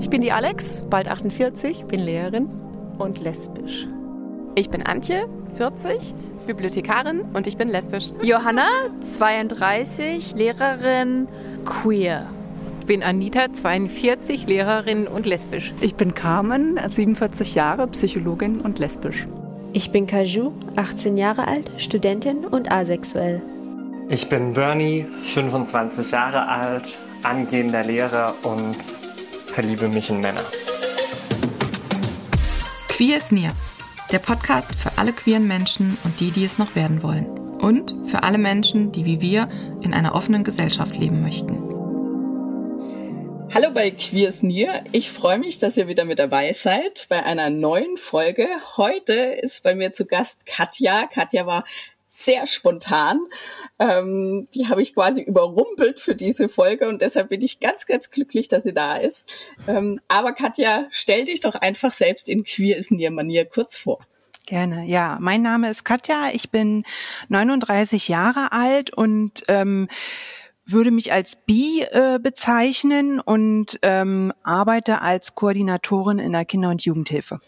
Ich bin die Alex, bald 48, bin Lehrerin und lesbisch. Ich bin Antje, 40, Bibliothekarin und ich bin lesbisch. Johanna, 32, Lehrerin, queer. Ich bin Anita, 42, Lehrerin und lesbisch. Ich bin Carmen, 47 Jahre, Psychologin und lesbisch. Ich bin Kaju, 18 Jahre alt, Studentin und asexuell. Ich bin Bernie, 25 Jahre alt, angehender Lehrer und verliebe mich in Männer. Queer ist Near, der Podcast für alle queeren Menschen und die, die es noch werden wollen. Und für alle Menschen, die wie wir in einer offenen Gesellschaft leben möchten. Hallo bei Queers Near. Ich freue mich, dass ihr wieder mit dabei seid bei einer neuen Folge. Heute ist bei mir zu Gast Katja. Katja war sehr spontan. Ähm, die habe ich quasi überrumpelt für diese Folge und deshalb bin ich ganz, ganz glücklich, dass sie da ist. Ähm, aber Katja, stell dich doch einfach selbst in Queer is Near Manier kurz vor. Gerne, ja. Mein Name ist Katja, ich bin 39 Jahre alt und ähm, würde mich als Bi äh, bezeichnen und ähm, arbeite als Koordinatorin in der Kinder- und Jugendhilfe.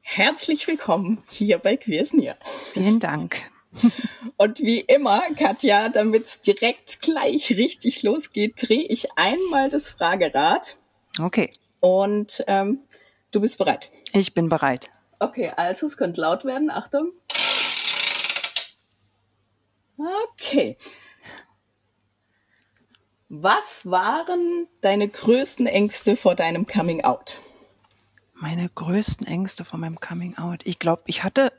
Herzlich willkommen hier bei Queersnir. Vielen Dank. Und wie immer, Katja, damit es direkt gleich richtig losgeht, drehe ich einmal das Fragerad. Okay. Und ähm, du bist bereit. Ich bin bereit. Okay, also es könnte laut werden. Achtung. Okay. Was waren deine größten Ängste vor deinem Coming Out? Meine größten Ängste vor meinem Coming Out. Ich glaube, ich hatte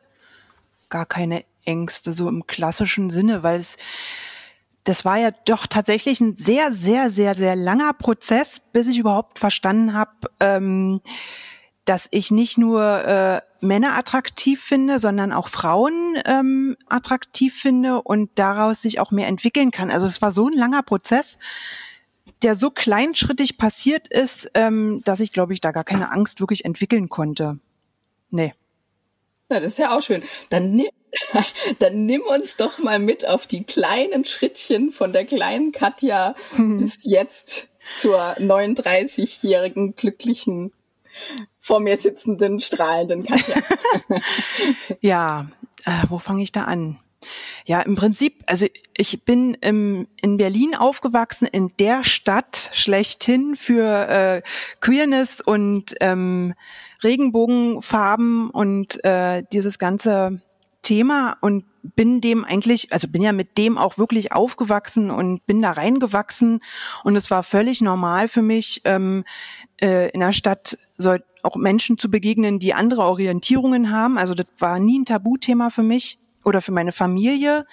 gar keine Ängste so im klassischen Sinne, weil es das war ja doch tatsächlich ein sehr, sehr, sehr, sehr langer Prozess, bis ich überhaupt verstanden habe, ähm, dass ich nicht nur äh, Männer attraktiv finde, sondern auch Frauen ähm, attraktiv finde und daraus sich auch mehr entwickeln kann. Also es war so ein langer Prozess, der so kleinschrittig passiert ist, ähm, dass ich, glaube ich, da gar keine Angst wirklich entwickeln konnte. Nee. Na, das ist ja auch schön. Dann dann nimm uns doch mal mit auf die kleinen Schrittchen von der kleinen Katja hm. bis jetzt zur 39-jährigen glücklichen vor mir sitzenden, strahlenden Katja. ja, äh, wo fange ich da an? Ja, im Prinzip, also ich bin im, in Berlin aufgewachsen, in der Stadt schlechthin für äh, Queerness und ähm, Regenbogenfarben und äh, dieses ganze Thema und bin dem eigentlich, also bin ja mit dem auch wirklich aufgewachsen und bin da reingewachsen und es war völlig normal für mich, ähm, äh, in der Stadt soll auch Menschen zu begegnen, die andere Orientierungen haben. Also das war nie ein Tabuthema für mich oder für meine Familie.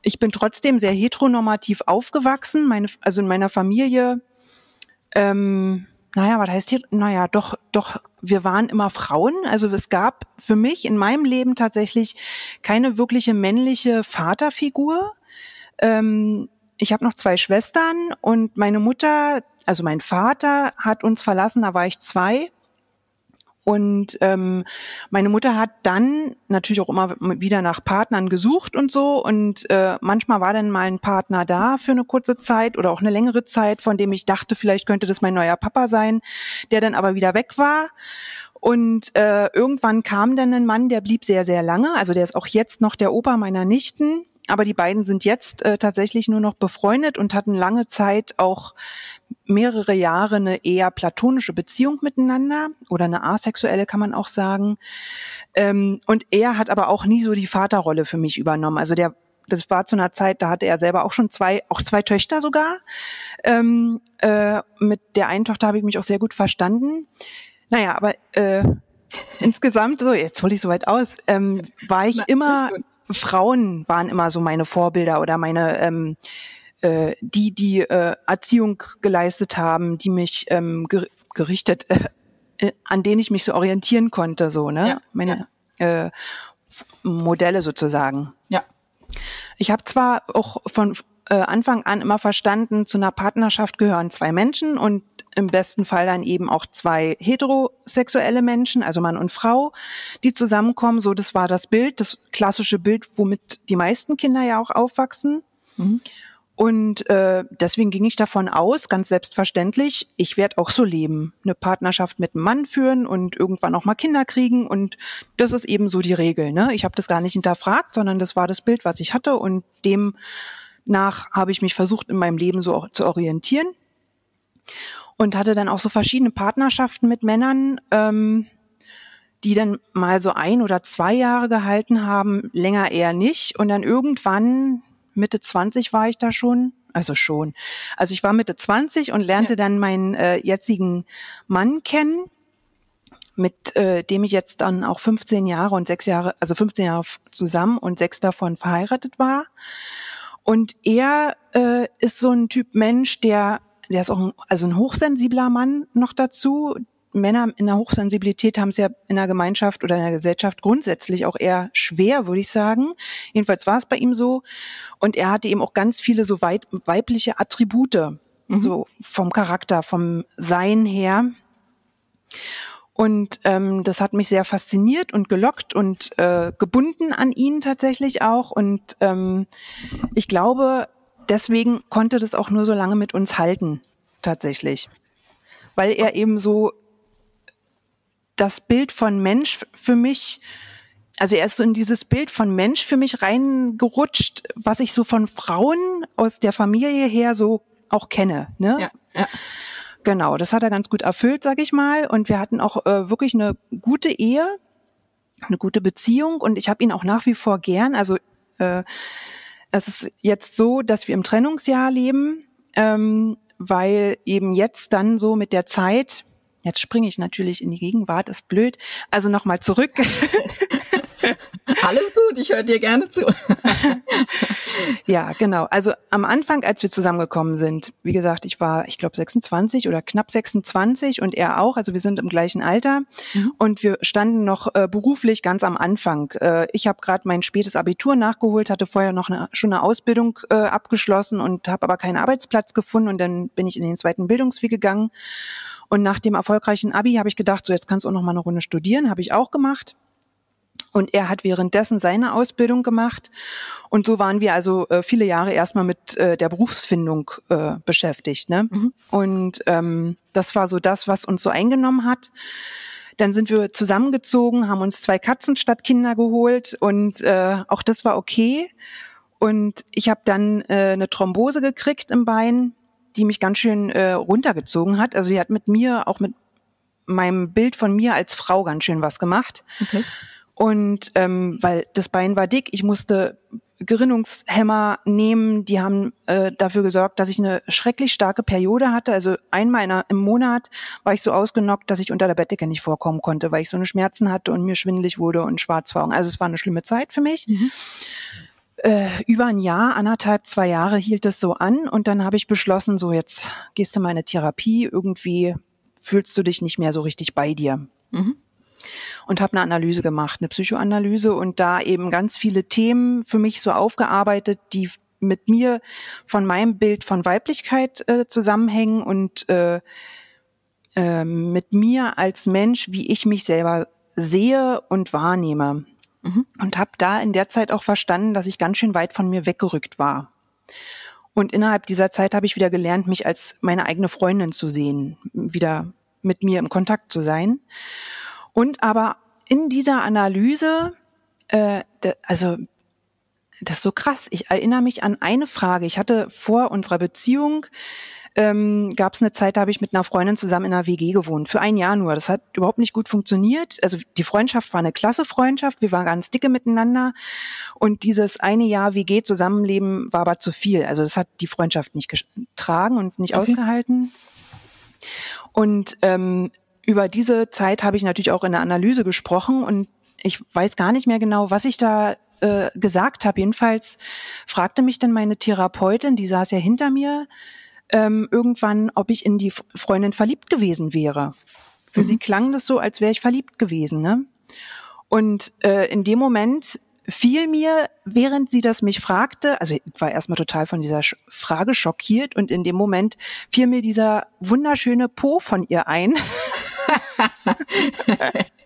Ich bin trotzdem sehr heteronormativ aufgewachsen. Meine, also in meiner Familie, ähm, naja, was heißt hier? Naja, doch, doch, wir waren immer Frauen. Also es gab für mich in meinem Leben tatsächlich keine wirkliche männliche Vaterfigur. Ähm, ich habe noch zwei Schwestern und meine Mutter, also mein Vater hat uns verlassen, da war ich zwei. Und ähm, meine Mutter hat dann natürlich auch immer wieder nach Partnern gesucht und so. Und äh, manchmal war dann mal ein Partner da für eine kurze Zeit oder auch eine längere Zeit, von dem ich dachte, vielleicht könnte das mein neuer Papa sein, der dann aber wieder weg war. Und äh, irgendwann kam dann ein Mann, der blieb sehr, sehr lange. Also der ist auch jetzt noch der Opa meiner Nichten. Aber die beiden sind jetzt äh, tatsächlich nur noch befreundet und hatten lange Zeit auch mehrere Jahre eine eher platonische Beziehung miteinander oder eine asexuelle kann man auch sagen. Ähm, und er hat aber auch nie so die Vaterrolle für mich übernommen. Also der das war zu einer Zeit, da hatte er selber auch schon zwei, auch zwei Töchter sogar. Ähm, äh, mit der einen Tochter habe ich mich auch sehr gut verstanden. Naja, aber äh, insgesamt, so jetzt hole ich so weit aus, ähm, war ich Na, immer, Frauen waren immer so meine Vorbilder oder meine ähm, äh, die, die äh, Erziehung geleistet haben, die mich ähm, gerichtet, äh, äh, an denen ich mich so orientieren konnte, so, ne? Ja, Meine ja. Äh, Modelle sozusagen. Ja. Ich habe zwar auch von äh, Anfang an immer verstanden, zu einer Partnerschaft gehören zwei Menschen und im besten Fall dann eben auch zwei heterosexuelle Menschen, also Mann und Frau, die zusammenkommen. So, das war das Bild, das klassische Bild, womit die meisten Kinder ja auch aufwachsen. Mhm. Und äh, deswegen ging ich davon aus, ganz selbstverständlich, ich werde auch so leben. Eine Partnerschaft mit einem Mann führen und irgendwann auch mal Kinder kriegen. Und das ist eben so die Regel. Ne? Ich habe das gar nicht hinterfragt, sondern das war das Bild, was ich hatte. Und demnach habe ich mich versucht, in meinem Leben so zu orientieren. Und hatte dann auch so verschiedene Partnerschaften mit Männern, ähm, die dann mal so ein oder zwei Jahre gehalten haben, länger eher nicht. Und dann irgendwann Mitte 20 war ich da schon. Also schon. Also ich war Mitte 20 und lernte ja. dann meinen äh, jetzigen Mann kennen, mit äh, dem ich jetzt dann auch 15 Jahre und sechs Jahre, also 15 Jahre zusammen und sechs davon verheiratet war. Und er äh, ist so ein Typ Mensch, der, der ist auch ein, also ein hochsensibler Mann noch dazu, Männer in der Hochsensibilität haben es ja in der Gemeinschaft oder in der Gesellschaft grundsätzlich auch eher schwer, würde ich sagen. Jedenfalls war es bei ihm so. Und er hatte eben auch ganz viele so weibliche Attribute, mhm. so vom Charakter, vom Sein her. Und ähm, das hat mich sehr fasziniert und gelockt und äh, gebunden an ihn tatsächlich auch. Und ähm, ich glaube, deswegen konnte das auch nur so lange mit uns halten, tatsächlich. Weil er eben so das Bild von Mensch für mich, also er ist so in dieses Bild von Mensch für mich reingerutscht, was ich so von Frauen aus der Familie her so auch kenne. Ne? Ja, ja. Genau, das hat er ganz gut erfüllt, sag ich mal. Und wir hatten auch äh, wirklich eine gute Ehe, eine gute Beziehung und ich habe ihn auch nach wie vor gern. Also äh, es ist jetzt so, dass wir im Trennungsjahr leben, ähm, weil eben jetzt dann so mit der Zeit Jetzt springe ich natürlich in die Gegenwart, ist blöd. Also nochmal zurück. Alles gut, ich höre dir gerne zu. ja, genau. Also am Anfang, als wir zusammengekommen sind, wie gesagt, ich war, ich glaube, 26 oder knapp 26 und er auch. Also wir sind im gleichen Alter mhm. und wir standen noch äh, beruflich ganz am Anfang. Äh, ich habe gerade mein spätes Abitur nachgeholt, hatte vorher noch eine, schon eine Ausbildung äh, abgeschlossen und habe aber keinen Arbeitsplatz gefunden und dann bin ich in den zweiten Bildungsweg gegangen und nach dem erfolgreichen Abi habe ich gedacht, so jetzt kannst du auch noch mal eine Runde studieren, habe ich auch gemacht. Und er hat währenddessen seine Ausbildung gemacht. Und so waren wir also äh, viele Jahre erstmal mit äh, der Berufsfindung äh, beschäftigt. Ne? Mhm. Und ähm, das war so das, was uns so eingenommen hat. Dann sind wir zusammengezogen, haben uns zwei Katzen statt Kinder geholt und äh, auch das war okay. Und ich habe dann äh, eine Thrombose gekriegt im Bein die mich ganz schön äh, runtergezogen hat. Also die hat mit mir, auch mit meinem Bild von mir als Frau ganz schön was gemacht. Okay. Und ähm, weil das Bein war dick, ich musste Gerinnungshemmer nehmen, die haben äh, dafür gesorgt, dass ich eine schrecklich starke Periode hatte. Also einmal im Monat war ich so ausgenockt, dass ich unter der Bettdecke nicht vorkommen konnte, weil ich so eine Schmerzen hatte und mir schwindelig wurde und schwarz Augen. Also es war eine schlimme Zeit für mich. Mhm äh, über ein Jahr, anderthalb, zwei Jahre hielt es so an und dann habe ich beschlossen, so jetzt gehst du mal in eine Therapie, irgendwie fühlst du dich nicht mehr so richtig bei dir. Mhm. Und habe eine Analyse gemacht, eine Psychoanalyse und da eben ganz viele Themen für mich so aufgearbeitet, die mit mir von meinem Bild von Weiblichkeit äh, zusammenhängen und äh, äh, mit mir als Mensch, wie ich mich selber sehe und wahrnehme. Mhm. Und habe da in der Zeit auch verstanden, dass ich ganz schön weit von mir weggerückt war. Und innerhalb dieser Zeit habe ich wieder gelernt, mich als meine eigene Freundin zu sehen, wieder mit mir im Kontakt zu sein. Und aber in dieser Analyse, äh, also das ist so krass. Ich erinnere mich an eine Frage. Ich hatte vor unserer Beziehung ähm, gab es eine Zeit, da habe ich mit einer Freundin zusammen in einer WG gewohnt, für ein Jahr nur. Das hat überhaupt nicht gut funktioniert. Also die Freundschaft war eine klasse Freundschaft, wir waren ganz dicke miteinander und dieses eine Jahr WG Zusammenleben war aber zu viel. Also das hat die Freundschaft nicht getragen und nicht okay. ausgehalten. Und ähm, über diese Zeit habe ich natürlich auch in der Analyse gesprochen und ich weiß gar nicht mehr genau, was ich da äh, gesagt habe. Jedenfalls fragte mich dann meine Therapeutin, die saß ja hinter mir, ähm, irgendwann, ob ich in die Freundin verliebt gewesen wäre. Für mhm. sie klang das so, als wäre ich verliebt gewesen. Ne? Und äh, in dem Moment fiel mir, während sie das mich fragte, also ich war erstmal total von dieser Frage schockiert und in dem Moment fiel mir dieser wunderschöne Po von ihr ein.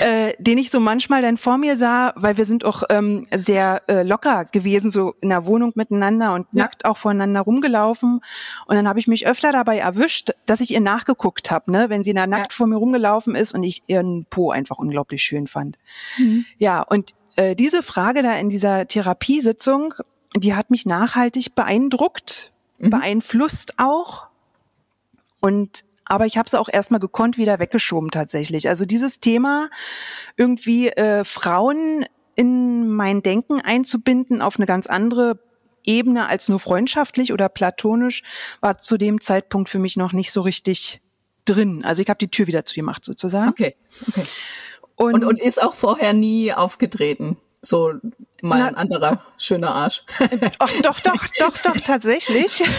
äh, den ich so manchmal dann vor mir sah, weil wir sind auch ähm, sehr äh, locker gewesen, so in der Wohnung miteinander und ja. nackt auch voneinander rumgelaufen. Und dann habe ich mich öfter dabei erwischt, dass ich ihr nachgeguckt habe, ne, wenn sie da nackt ja. vor mir rumgelaufen ist und ich ihren Po einfach unglaublich schön fand. Mhm. Ja, und äh, diese Frage da in dieser Therapiesitzung, die hat mich nachhaltig beeindruckt, mhm. beeinflusst auch. Und aber ich habe es auch erstmal gekonnt wieder weggeschoben tatsächlich. Also dieses Thema irgendwie äh, Frauen in mein Denken einzubinden auf eine ganz andere Ebene als nur freundschaftlich oder platonisch, war zu dem Zeitpunkt für mich noch nicht so richtig drin. Also ich habe die Tür wieder zugemacht sozusagen. Okay. okay. Und, und, und ist auch vorher nie aufgetreten. So mal ein anderer schöner Arsch. Ach, doch, doch, doch, doch, tatsächlich.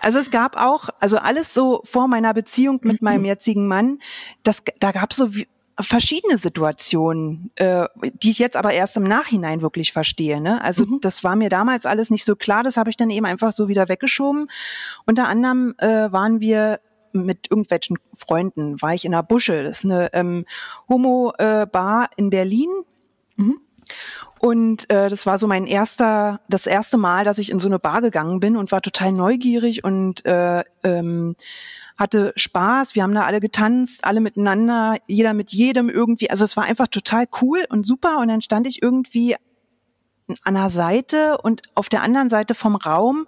Also es gab auch, also alles so vor meiner Beziehung mit meinem jetzigen Mann, das, da gab es so verschiedene Situationen, äh, die ich jetzt aber erst im Nachhinein wirklich verstehe. Ne? Also mhm. das war mir damals alles nicht so klar, das habe ich dann eben einfach so wieder weggeschoben. Unter anderem äh, waren wir mit irgendwelchen Freunden, war ich in der Busche, das ist eine ähm, Homo-Bar äh, in Berlin. Mhm. Und äh, das war so mein erster, das erste Mal, dass ich in so eine Bar gegangen bin und war total neugierig und äh, ähm, hatte Spaß. Wir haben da alle getanzt, alle miteinander, jeder mit jedem irgendwie. Also es war einfach total cool und super. Und dann stand ich irgendwie an der Seite und auf der anderen Seite vom Raum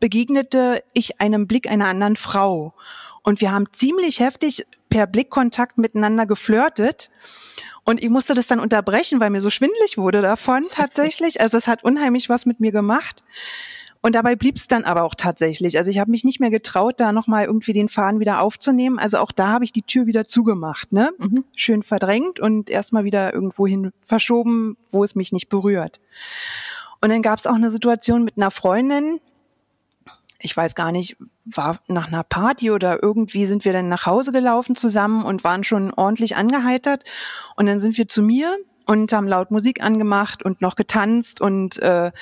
begegnete ich einem Blick einer anderen Frau. Und wir haben ziemlich heftig per Blickkontakt miteinander geflirtet. Und ich musste das dann unterbrechen, weil mir so schwindlig wurde davon tatsächlich. Also es hat unheimlich was mit mir gemacht. Und dabei blieb es dann aber auch tatsächlich. Also ich habe mich nicht mehr getraut, da nochmal irgendwie den Faden wieder aufzunehmen. Also auch da habe ich die Tür wieder zugemacht, ne? Mhm. Schön verdrängt und erstmal wieder irgendwo hin verschoben, wo es mich nicht berührt. Und dann gab es auch eine Situation mit einer Freundin, ich weiß gar nicht, war nach einer Party oder irgendwie sind wir dann nach Hause gelaufen zusammen und waren schon ordentlich angeheitert. Und dann sind wir zu mir und haben laut Musik angemacht und noch getanzt und äh,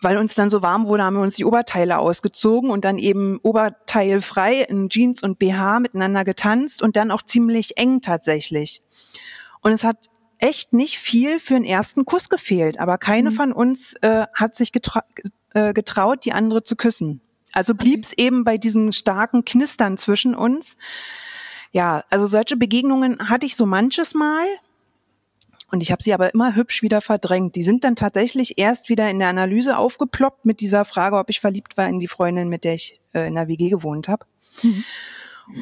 weil uns dann so warm wurde, haben wir uns die Oberteile ausgezogen und dann eben oberteilfrei in Jeans und BH miteinander getanzt und dann auch ziemlich eng tatsächlich. Und es hat echt nicht viel für einen ersten Kuss gefehlt, aber keine mhm. von uns äh, hat sich getra äh, getraut, die andere zu küssen. Also blieb es okay. eben bei diesen starken Knistern zwischen uns. Ja, also solche Begegnungen hatte ich so manches Mal. Und ich habe sie aber immer hübsch wieder verdrängt. Die sind dann tatsächlich erst wieder in der Analyse aufgeploppt mit dieser Frage, ob ich verliebt war in die Freundin, mit der ich äh, in der WG gewohnt habe. Mhm.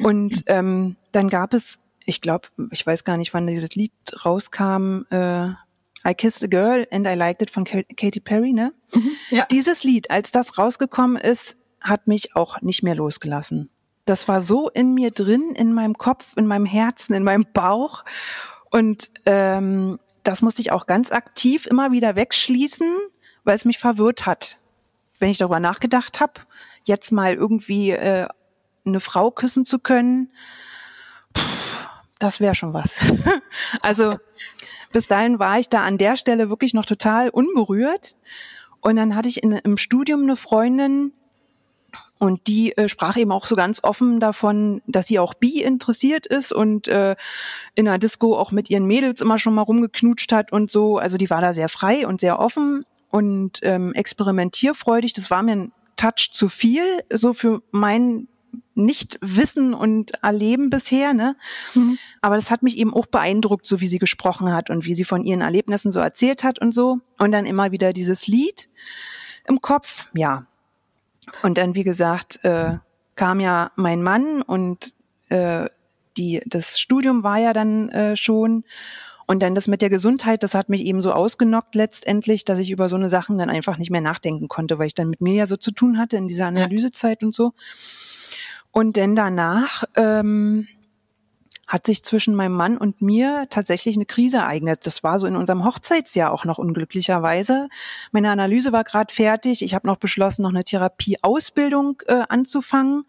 Und ähm, dann gab es, ich glaube, ich weiß gar nicht, wann dieses Lied rauskam, äh, I Kissed a Girl and I Liked It von Katy Perry, ne? Mhm, ja. Dieses Lied, als das rausgekommen ist, hat mich auch nicht mehr losgelassen. Das war so in mir drin, in meinem Kopf, in meinem Herzen, in meinem Bauch. Und ähm, das musste ich auch ganz aktiv immer wieder wegschließen, weil es mich verwirrt hat. Wenn ich darüber nachgedacht habe, jetzt mal irgendwie äh, eine Frau küssen zu können, pff, das wäre schon was. also bis dahin war ich da an der Stelle wirklich noch total unberührt. Und dann hatte ich in, im Studium eine Freundin, und die äh, sprach eben auch so ganz offen davon, dass sie auch bi interessiert ist und äh, in der Disco auch mit ihren Mädels immer schon mal rumgeknutscht hat und so. Also die war da sehr frei und sehr offen und ähm, experimentierfreudig. Das war mir ein Touch zu viel, so für mein Nicht-Wissen und Erleben bisher, ne? Mhm. Aber das hat mich eben auch beeindruckt, so wie sie gesprochen hat und wie sie von ihren Erlebnissen so erzählt hat und so. Und dann immer wieder dieses Lied im Kopf. Ja, und dann, wie gesagt, äh, kam ja mein Mann und äh, die, das Studium war ja dann äh, schon. Und dann das mit der Gesundheit, das hat mich eben so ausgenockt letztendlich, dass ich über so eine Sachen dann einfach nicht mehr nachdenken konnte, weil ich dann mit mir ja so zu tun hatte in dieser Analysezeit und so. Und dann danach ähm, hat sich zwischen meinem Mann und mir tatsächlich eine Krise ereignet. Das war so in unserem Hochzeitsjahr auch noch unglücklicherweise. Meine Analyse war gerade fertig. Ich habe noch beschlossen, noch eine Therapieausbildung äh, anzufangen.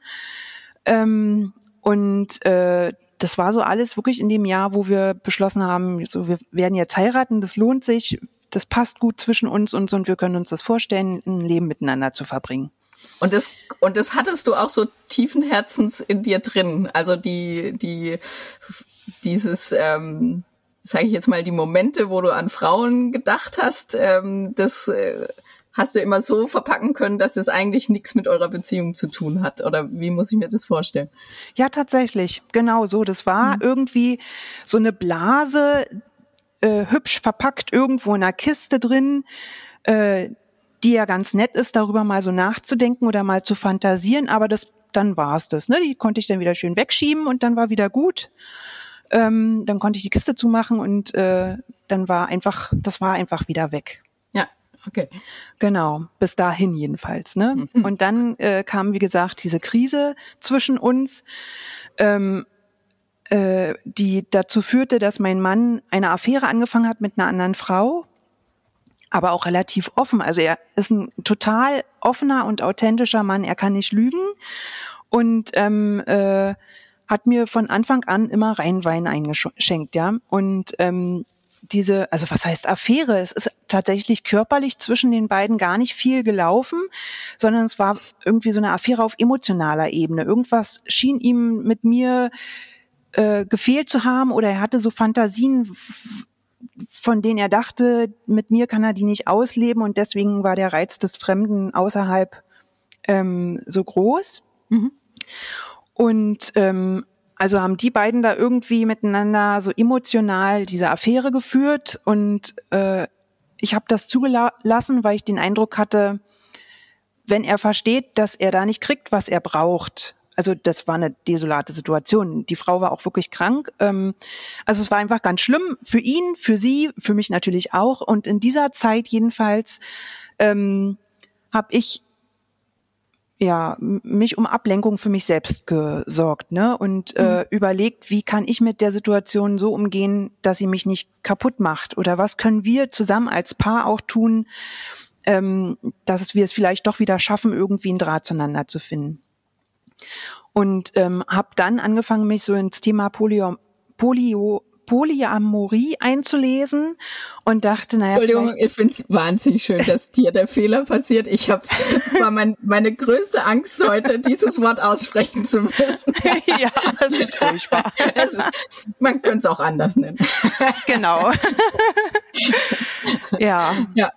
Ähm, und äh, das war so alles wirklich in dem Jahr, wo wir beschlossen haben, so wir werden jetzt heiraten, das lohnt sich, das passt gut zwischen uns und so und wir können uns das vorstellen, ein Leben miteinander zu verbringen. Und das, und das hattest du auch so tiefen Herzens in dir drin. Also die, die dieses, ähm, sage ich jetzt mal, die Momente, wo du an Frauen gedacht hast, ähm, das äh, hast du immer so verpacken können, dass es eigentlich nichts mit eurer Beziehung zu tun hat? Oder wie muss ich mir das vorstellen? Ja, tatsächlich, genau so. Das war mhm. irgendwie so eine Blase, äh, hübsch verpackt, irgendwo in einer Kiste drin, äh, die ja ganz nett ist, darüber mal so nachzudenken oder mal zu fantasieren, aber das dann war's das. Ne? Die konnte ich dann wieder schön wegschieben und dann war wieder gut. Ähm, dann konnte ich die Kiste zumachen und äh, dann war einfach, das war einfach wieder weg. Ja, okay. Genau, bis dahin jedenfalls. Ne? Mhm. Und dann äh, kam, wie gesagt, diese Krise zwischen uns, ähm, äh, die dazu führte, dass mein Mann eine Affäre angefangen hat mit einer anderen Frau aber auch relativ offen. Also er ist ein total offener und authentischer Mann. Er kann nicht lügen und ähm, äh, hat mir von Anfang an immer Rheinwein eingeschenkt, ja. Und ähm, diese, also was heißt Affäre? Es ist tatsächlich körperlich zwischen den beiden gar nicht viel gelaufen, sondern es war irgendwie so eine Affäre auf emotionaler Ebene. Irgendwas schien ihm mit mir äh, gefehlt zu haben oder er hatte so Fantasien, von denen er dachte, mit mir kann er die nicht ausleben und deswegen war der Reiz des Fremden außerhalb ähm, so groß. Mhm. Und ähm, also haben die beiden da irgendwie miteinander so emotional diese Affäre geführt und äh, ich habe das zugelassen, weil ich den Eindruck hatte, wenn er versteht, dass er da nicht kriegt, was er braucht, also das war eine desolate Situation. Die Frau war auch wirklich krank. Ähm, also es war einfach ganz schlimm für ihn, für sie, für mich natürlich auch. Und in dieser Zeit jedenfalls ähm, habe ich ja mich um Ablenkung für mich selbst gesorgt ne und äh, mhm. überlegt wie kann ich mit der Situation so umgehen dass sie mich nicht kaputt macht oder was können wir zusammen als Paar auch tun ähm, dass wir es vielleicht doch wieder schaffen irgendwie einen Draht zueinander zu finden und ähm, habe dann angefangen, mich so ins Thema Polio, Polio, Polyamorie einzulesen und dachte, naja. Entschuldigung, ich finde es wahnsinnig schön, dass dir der Fehler passiert. Ich habe es war mein, meine größte Angst heute, dieses Wort aussprechen zu müssen. ja, das ist furchtbar. Es ist, man könnte es auch anders nennen. genau. ja. Ja.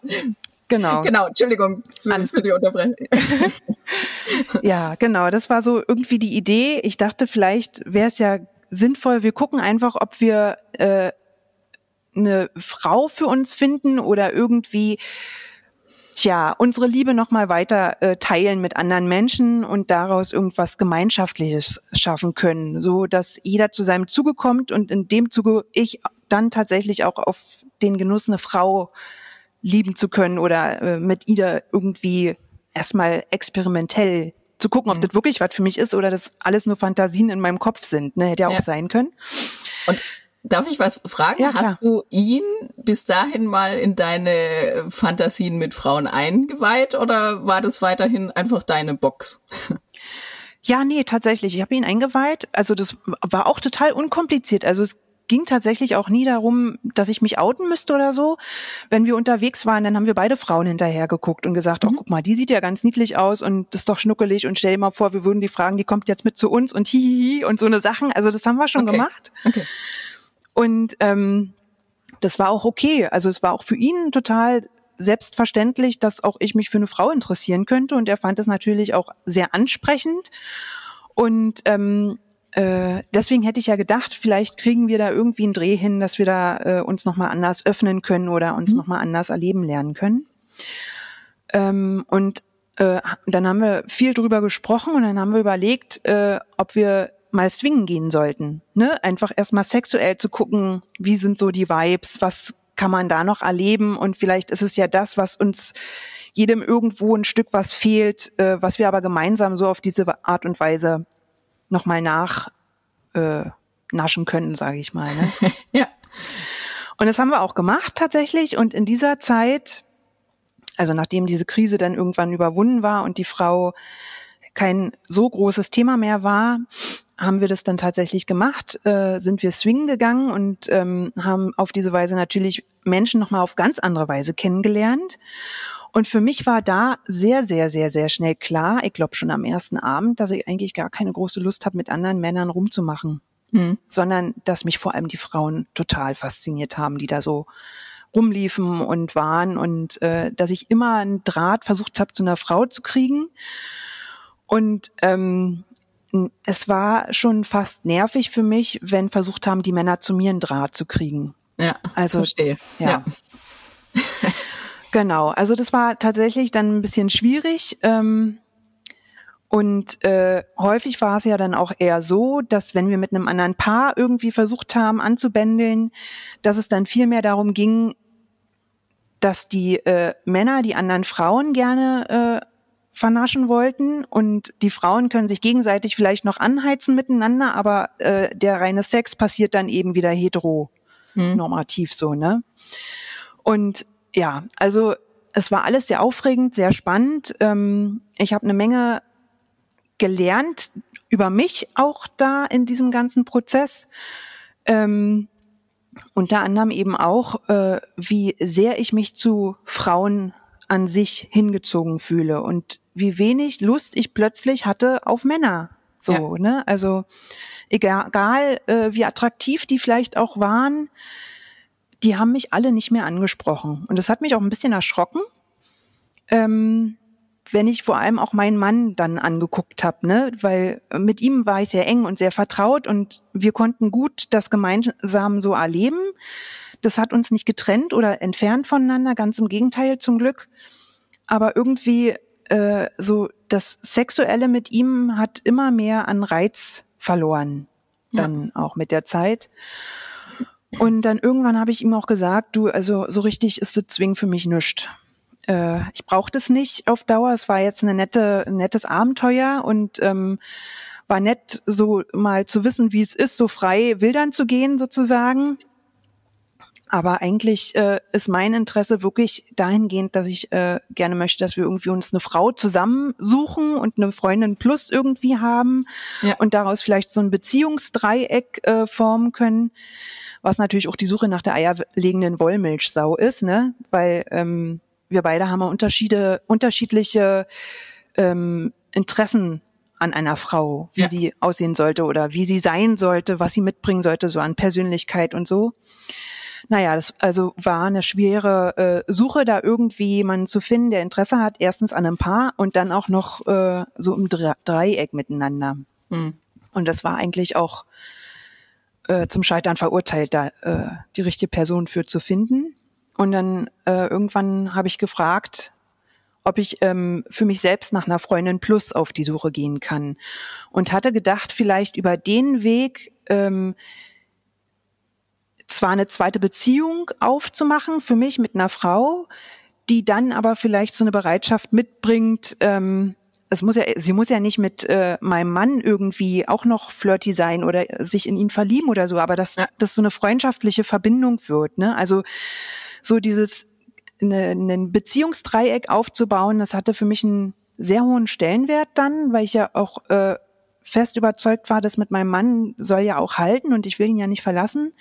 Genau. Genau, Entschuldigung für die Unterbrechung. ja, genau. Das war so irgendwie die Idee. Ich dachte, vielleicht wäre es ja sinnvoll, wir gucken einfach, ob wir äh, eine Frau für uns finden oder irgendwie tja, unsere Liebe nochmal weiter äh, teilen mit anderen Menschen und daraus irgendwas Gemeinschaftliches schaffen können, so dass jeder zu seinem Zuge kommt und in dem Zuge ich dann tatsächlich auch auf den Genuss eine Frau lieben zu können oder äh, mit Ida irgendwie erstmal experimentell zu gucken, ob mhm. das wirklich was für mich ist oder das alles nur Fantasien in meinem Kopf sind. Ne? Hätte ja auch sein können. Und darf ich was fragen? Ja, Hast du ihn bis dahin mal in deine Fantasien mit Frauen eingeweiht oder war das weiterhin einfach deine Box? Ja, nee, tatsächlich. Ich habe ihn eingeweiht. Also das war auch total unkompliziert. Also es ging tatsächlich auch nie darum, dass ich mich outen müsste oder so. Wenn wir unterwegs waren, dann haben wir beide Frauen hinterher geguckt und gesagt, mhm. oh, guck mal, die sieht ja ganz niedlich aus und das ist doch schnuckelig und stell dir mal vor, wir würden die fragen, die kommt jetzt mit zu uns und hihihi und so eine Sachen. Also das haben wir schon okay. gemacht. Okay. Und ähm, das war auch okay. Also es war auch für ihn total selbstverständlich, dass auch ich mich für eine Frau interessieren könnte und er fand es natürlich auch sehr ansprechend. Und ähm, äh, deswegen hätte ich ja gedacht, vielleicht kriegen wir da irgendwie einen Dreh hin, dass wir da äh, uns nochmal anders öffnen können oder uns mhm. nochmal anders erleben lernen können. Ähm, und äh, dann haben wir viel drüber gesprochen und dann haben wir überlegt, äh, ob wir mal swingen gehen sollten. Ne? Einfach erstmal sexuell zu gucken, wie sind so die Vibes, was kann man da noch erleben und vielleicht ist es ja das, was uns jedem irgendwo ein Stück was fehlt, äh, was wir aber gemeinsam so auf diese Art und Weise nochmal nach äh, naschen können, sage ich mal. Ne? ja. Und das haben wir auch gemacht tatsächlich. Und in dieser Zeit, also nachdem diese Krise dann irgendwann überwunden war und die Frau kein so großes Thema mehr war, haben wir das dann tatsächlich gemacht, äh, sind wir swingen gegangen und ähm, haben auf diese Weise natürlich Menschen nochmal auf ganz andere Weise kennengelernt. Und für mich war da sehr, sehr, sehr, sehr schnell klar, ich glaube schon am ersten Abend, dass ich eigentlich gar keine große Lust habe, mit anderen Männern rumzumachen. mhm. sondern dass mich vor allem die Frauen total fasziniert haben, die da so rumliefen und waren und äh, dass ich immer einen Draht versucht habe, zu einer Frau zu kriegen. Und ähm, es war schon fast nervig für mich, wenn versucht haben, die Männer zu mir einen Draht zu kriegen. Ja, also verstehe. Ja. ja. Genau, also das war tatsächlich dann ein bisschen schwierig. Ähm, und äh, häufig war es ja dann auch eher so, dass wenn wir mit einem anderen Paar irgendwie versucht haben anzubändeln, dass es dann viel mehr darum ging, dass die äh, Männer die anderen Frauen gerne äh, vernaschen wollten und die Frauen können sich gegenseitig vielleicht noch anheizen miteinander, aber äh, der reine Sex passiert dann eben wieder heteronormativ hm. so, ne? Und ja, also es war alles sehr aufregend, sehr spannend. Ähm, ich habe eine Menge gelernt über mich auch da in diesem ganzen Prozess. Ähm, unter anderem eben auch, äh, wie sehr ich mich zu Frauen an sich hingezogen fühle und wie wenig Lust ich plötzlich hatte auf Männer. So, ja. ne? Also egal, äh, wie attraktiv die vielleicht auch waren, die haben mich alle nicht mehr angesprochen. Und das hat mich auch ein bisschen erschrocken. Ähm, wenn ich vor allem auch meinen Mann dann angeguckt habe, ne, weil mit ihm war ich sehr eng und sehr vertraut und wir konnten gut das gemeinsam so erleben. Das hat uns nicht getrennt oder entfernt voneinander, ganz im Gegenteil zum Glück. Aber irgendwie äh, so das Sexuelle mit ihm hat immer mehr an Reiz verloren, dann ja. auch mit der Zeit. Und dann irgendwann habe ich ihm auch gesagt, du, also so richtig ist das Zwing für mich nischt äh, ich brauchte es nicht auf Dauer. Es war jetzt eine nette, ein nettes Abenteuer und ähm, war nett, so mal zu wissen, wie es ist, so frei wildern zu gehen sozusagen. Aber eigentlich äh, ist mein Interesse wirklich dahingehend, dass ich äh, gerne möchte, dass wir irgendwie uns eine Frau zusammensuchen und eine Freundin plus irgendwie haben ja. und daraus vielleicht so ein Beziehungsdreieck äh, formen können, was natürlich auch die Suche nach der eierlegenden Wollmilchsau ist, ne? Weil ähm, wir beide haben Unterschiede, unterschiedliche ähm, Interessen an einer Frau, wie ja. sie aussehen sollte oder wie sie sein sollte, was sie mitbringen sollte, so an Persönlichkeit und so. Naja, das also war eine schwere äh, Suche, da irgendwie jemanden zu finden, der Interesse hat, erstens an einem Paar und dann auch noch äh, so im Dreieck miteinander. Mhm. Und das war eigentlich auch äh, zum Scheitern verurteilt, da äh, die richtige Person für zu finden. Und dann äh, irgendwann habe ich gefragt, ob ich ähm, für mich selbst nach einer Freundin Plus auf die Suche gehen kann. Und hatte gedacht, vielleicht über den Weg ähm, zwar eine zweite Beziehung aufzumachen für mich mit einer Frau, die dann aber vielleicht so eine Bereitschaft mitbringt, ähm, es muss ja, sie muss ja nicht mit äh, meinem Mann irgendwie auch noch flirty sein oder sich in ihn verlieben oder so, aber dass ja. das so eine freundschaftliche Verbindung wird. Ne? Also so dieses eine, ein Beziehungsdreieck aufzubauen, das hatte für mich einen sehr hohen Stellenwert dann, weil ich ja auch äh, fest überzeugt war, dass mit meinem Mann soll ja auch halten und ich will ihn ja nicht verlassen.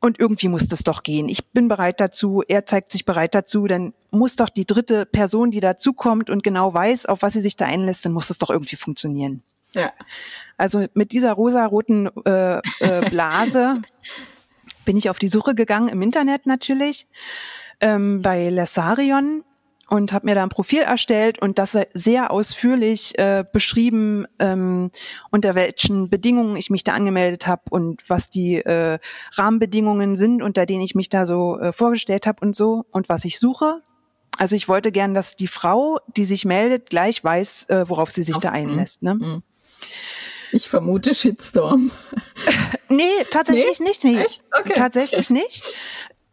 Und irgendwie muss das doch gehen. Ich bin bereit dazu, er zeigt sich bereit dazu, dann muss doch die dritte Person, die dazukommt und genau weiß, auf was sie sich da einlässt, dann muss das doch irgendwie funktionieren. Ja. Also mit dieser rosaroten äh, äh, Blase bin ich auf die Suche gegangen im Internet natürlich ähm, bei Lesarion und habe mir da ein Profil erstellt und das sehr ausführlich äh, beschrieben, ähm, unter welchen Bedingungen ich mich da angemeldet habe und was die äh, Rahmenbedingungen sind, unter denen ich mich da so äh, vorgestellt habe und so und was ich suche. Also ich wollte gern, dass die Frau, die sich meldet, gleich weiß, äh, worauf sie sich da einlässt. Ne? Mhm. Ich vermute Shitstorm. nee, tatsächlich nee? nicht. Nee, Echt? Okay. Tatsächlich nicht.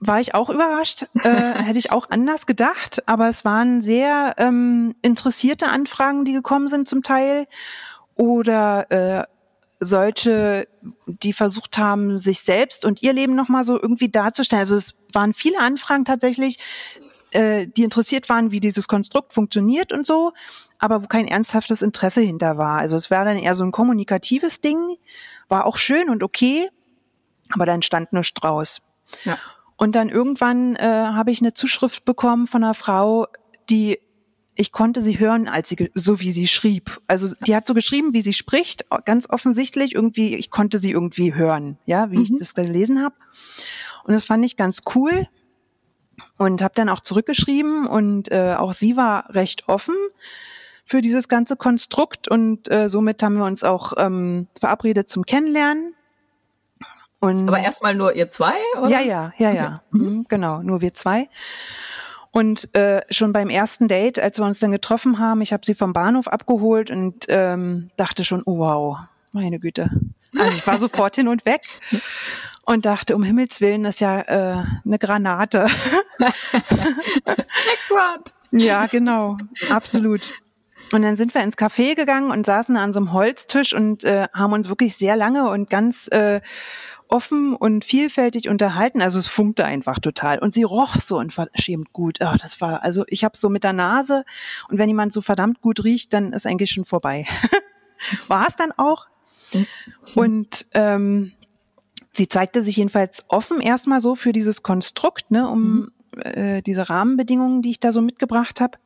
War ich auch überrascht. Äh, hätte ich auch anders gedacht. Aber es waren sehr ähm, interessierte Anfragen, die gekommen sind zum Teil. Oder äh, solche, die versucht haben, sich selbst und ihr Leben nochmal so irgendwie darzustellen. Also es waren viele Anfragen tatsächlich, äh, die interessiert waren, wie dieses Konstrukt funktioniert und so aber wo kein ernsthaftes Interesse hinter war. Also es war dann eher so ein kommunikatives Ding, war auch schön und okay, aber dann stand nur Strauß. Ja. Und dann irgendwann äh, habe ich eine Zuschrift bekommen von einer Frau, die ich konnte sie hören, als sie so wie sie schrieb. Also die hat so geschrieben, wie sie spricht, ganz offensichtlich irgendwie. Ich konnte sie irgendwie hören, ja, wie mhm. ich das gelesen habe. Und das fand ich ganz cool und habe dann auch zurückgeschrieben und äh, auch sie war recht offen für dieses ganze Konstrukt und äh, somit haben wir uns auch ähm, verabredet zum Kennenlernen. Und Aber erstmal nur ihr zwei? Oder? Ja, ja, ja, ja, okay. mhm. genau, nur wir zwei. Und äh, schon beim ersten Date, als wir uns dann getroffen haben, ich habe sie vom Bahnhof abgeholt und ähm, dachte schon, oh, wow, meine Güte. Also ich war sofort hin und weg und dachte, um Himmels Willen, das ist ja äh, eine Granate. Checkpoint. ja, genau, absolut. Und dann sind wir ins Café gegangen und saßen an so einem Holztisch und äh, haben uns wirklich sehr lange und ganz äh, offen und vielfältig unterhalten. Also es funkte einfach total. Und sie roch so unverschämt gut. Oh, das war, also ich habe so mit der Nase und wenn jemand so verdammt gut riecht, dann ist eigentlich schon vorbei. war es dann auch. Und ähm, sie zeigte sich jedenfalls offen erstmal so für dieses Konstrukt, ne, um mhm. äh, diese Rahmenbedingungen, die ich da so mitgebracht habe.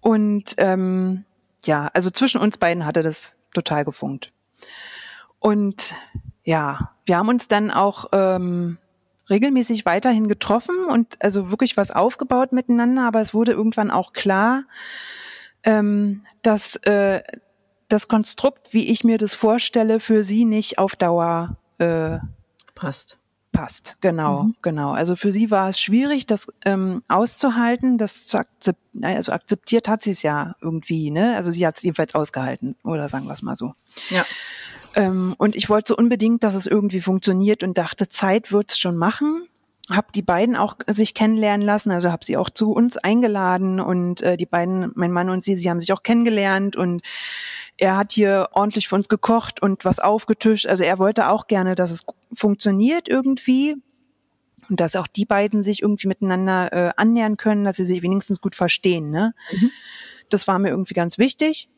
Und ähm, ja, also zwischen uns beiden hatte das total gefunkt. Und ja, wir haben uns dann auch ähm, regelmäßig weiterhin getroffen und also wirklich was aufgebaut miteinander, aber es wurde irgendwann auch klar, ähm, dass äh, das Konstrukt, wie ich mir das vorstelle, für sie nicht auf Dauer äh, passt. Passt, genau, mhm. genau. Also für sie war es schwierig, das ähm, auszuhalten, das zu akzeptieren. Also akzeptiert hat sie es ja irgendwie, ne? Also sie hat es jedenfalls ausgehalten, oder sagen wir es mal so. Ja. Ähm, und ich wollte so unbedingt, dass es irgendwie funktioniert und dachte, Zeit wird's schon machen. Hab die beiden auch sich kennenlernen lassen, also habe sie auch zu uns eingeladen und äh, die beiden, mein Mann und sie, sie haben sich auch kennengelernt und er hat hier ordentlich für uns gekocht und was aufgetischt. Also er wollte auch gerne, dass es funktioniert irgendwie und dass auch die beiden sich irgendwie miteinander äh, annähern können, dass sie sich wenigstens gut verstehen. Ne? Mhm. Das war mir irgendwie ganz wichtig.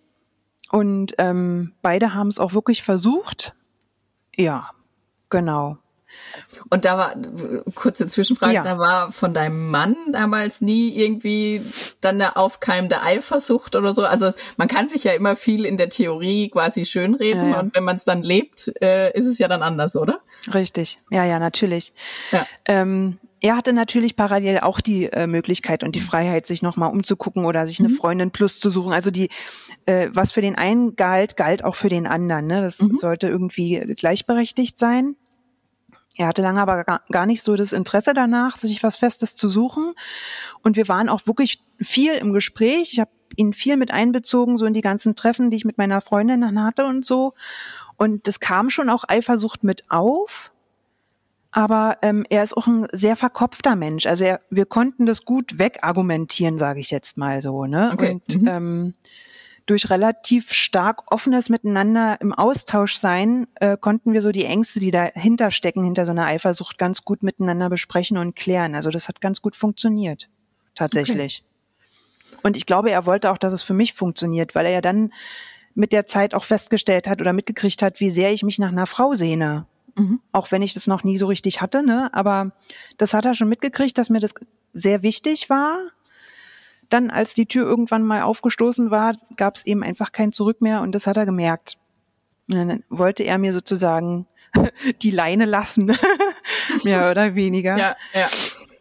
Und ähm, beide haben es auch wirklich versucht. Ja, genau. Und da war, kurze Zwischenfrage, ja. da war von deinem Mann damals nie irgendwie dann eine aufkeimende Eifersucht oder so. Also man kann sich ja immer viel in der Theorie quasi schönreden ja, ja. und wenn man es dann lebt, äh, ist es ja dann anders, oder? Richtig, ja, ja, natürlich. Ähm, er hatte natürlich parallel auch die äh, Möglichkeit und die Freiheit, sich nochmal umzugucken oder sich eine mhm. Freundin plus zu suchen. Also die, äh, was für den einen galt, galt auch für den anderen. Ne? Das mhm. sollte irgendwie gleichberechtigt sein. Er hatte lange aber gar nicht so das Interesse danach, sich was Festes zu suchen. Und wir waren auch wirklich viel im Gespräch. Ich habe ihn viel mit einbezogen, so in die ganzen Treffen, die ich mit meiner Freundin hatte und so. Und das kam schon auch Eifersucht mit auf aber ähm, er ist auch ein sehr verkopfter Mensch. Also er, wir konnten das gut wegargumentieren, sage ich jetzt mal so. Ne? Okay. Und mhm. ähm, durch relativ stark offenes Miteinander im Austausch sein, äh, konnten wir so die Ängste, die dahinter stecken, hinter so einer Eifersucht, ganz gut miteinander besprechen und klären. Also das hat ganz gut funktioniert, tatsächlich. Okay. Und ich glaube, er wollte auch, dass es für mich funktioniert, weil er ja dann mit der Zeit auch festgestellt hat oder mitgekriegt hat, wie sehr ich mich nach einer Frau sehne. Mhm. Auch wenn ich das noch nie so richtig hatte, ne? Aber das hat er schon mitgekriegt, dass mir das sehr wichtig war. Dann, als die Tür irgendwann mal aufgestoßen war, gab es eben einfach kein Zurück mehr und das hat er gemerkt. Und dann wollte er mir sozusagen die Leine lassen, mehr oder weniger. Ja, ja.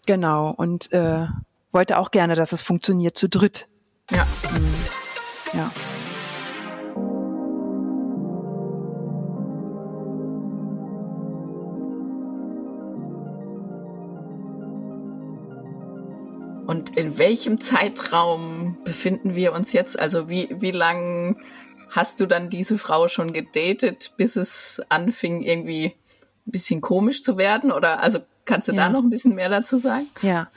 Genau. Und äh, wollte auch gerne, dass es funktioniert zu dritt. Ja. Mhm. Ja. In welchem Zeitraum befinden wir uns jetzt? Also wie, wie lang hast du dann diese Frau schon gedatet, bis es anfing, irgendwie ein bisschen komisch zu werden? Oder also kannst du ja. da noch ein bisschen mehr dazu sagen? Ja.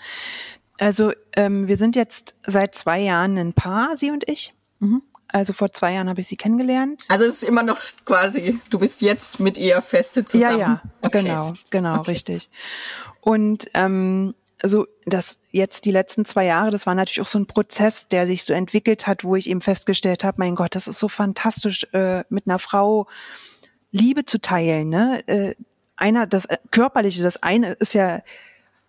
Also ähm, wir sind jetzt seit zwei Jahren ein Paar, sie und ich. Mhm. Also vor zwei Jahren habe ich sie kennengelernt. Also es ist immer noch quasi, du bist jetzt mit ihr feste zusammen. Ja, ja, okay. genau, genau, okay. richtig. Und ähm, also das jetzt die letzten zwei Jahre, das war natürlich auch so ein Prozess, der sich so entwickelt hat, wo ich eben festgestellt habe, mein Gott, das ist so fantastisch, äh, mit einer Frau Liebe zu teilen. Ne? Äh, einer, das äh, körperliche, das eine ist ja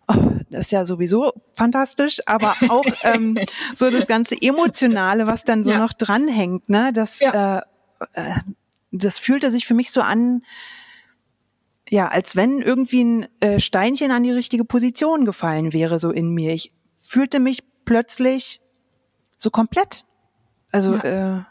oh, das ist ja sowieso fantastisch, aber auch ähm, so das ganze Emotionale, was dann so ja. noch dranhängt, ne? Das, ja. äh, äh, das fühlte sich für mich so an, ja, als wenn irgendwie ein äh, Steinchen an die richtige Position gefallen wäre, so in mir. Ich fühlte mich plötzlich so komplett. Also ja. äh,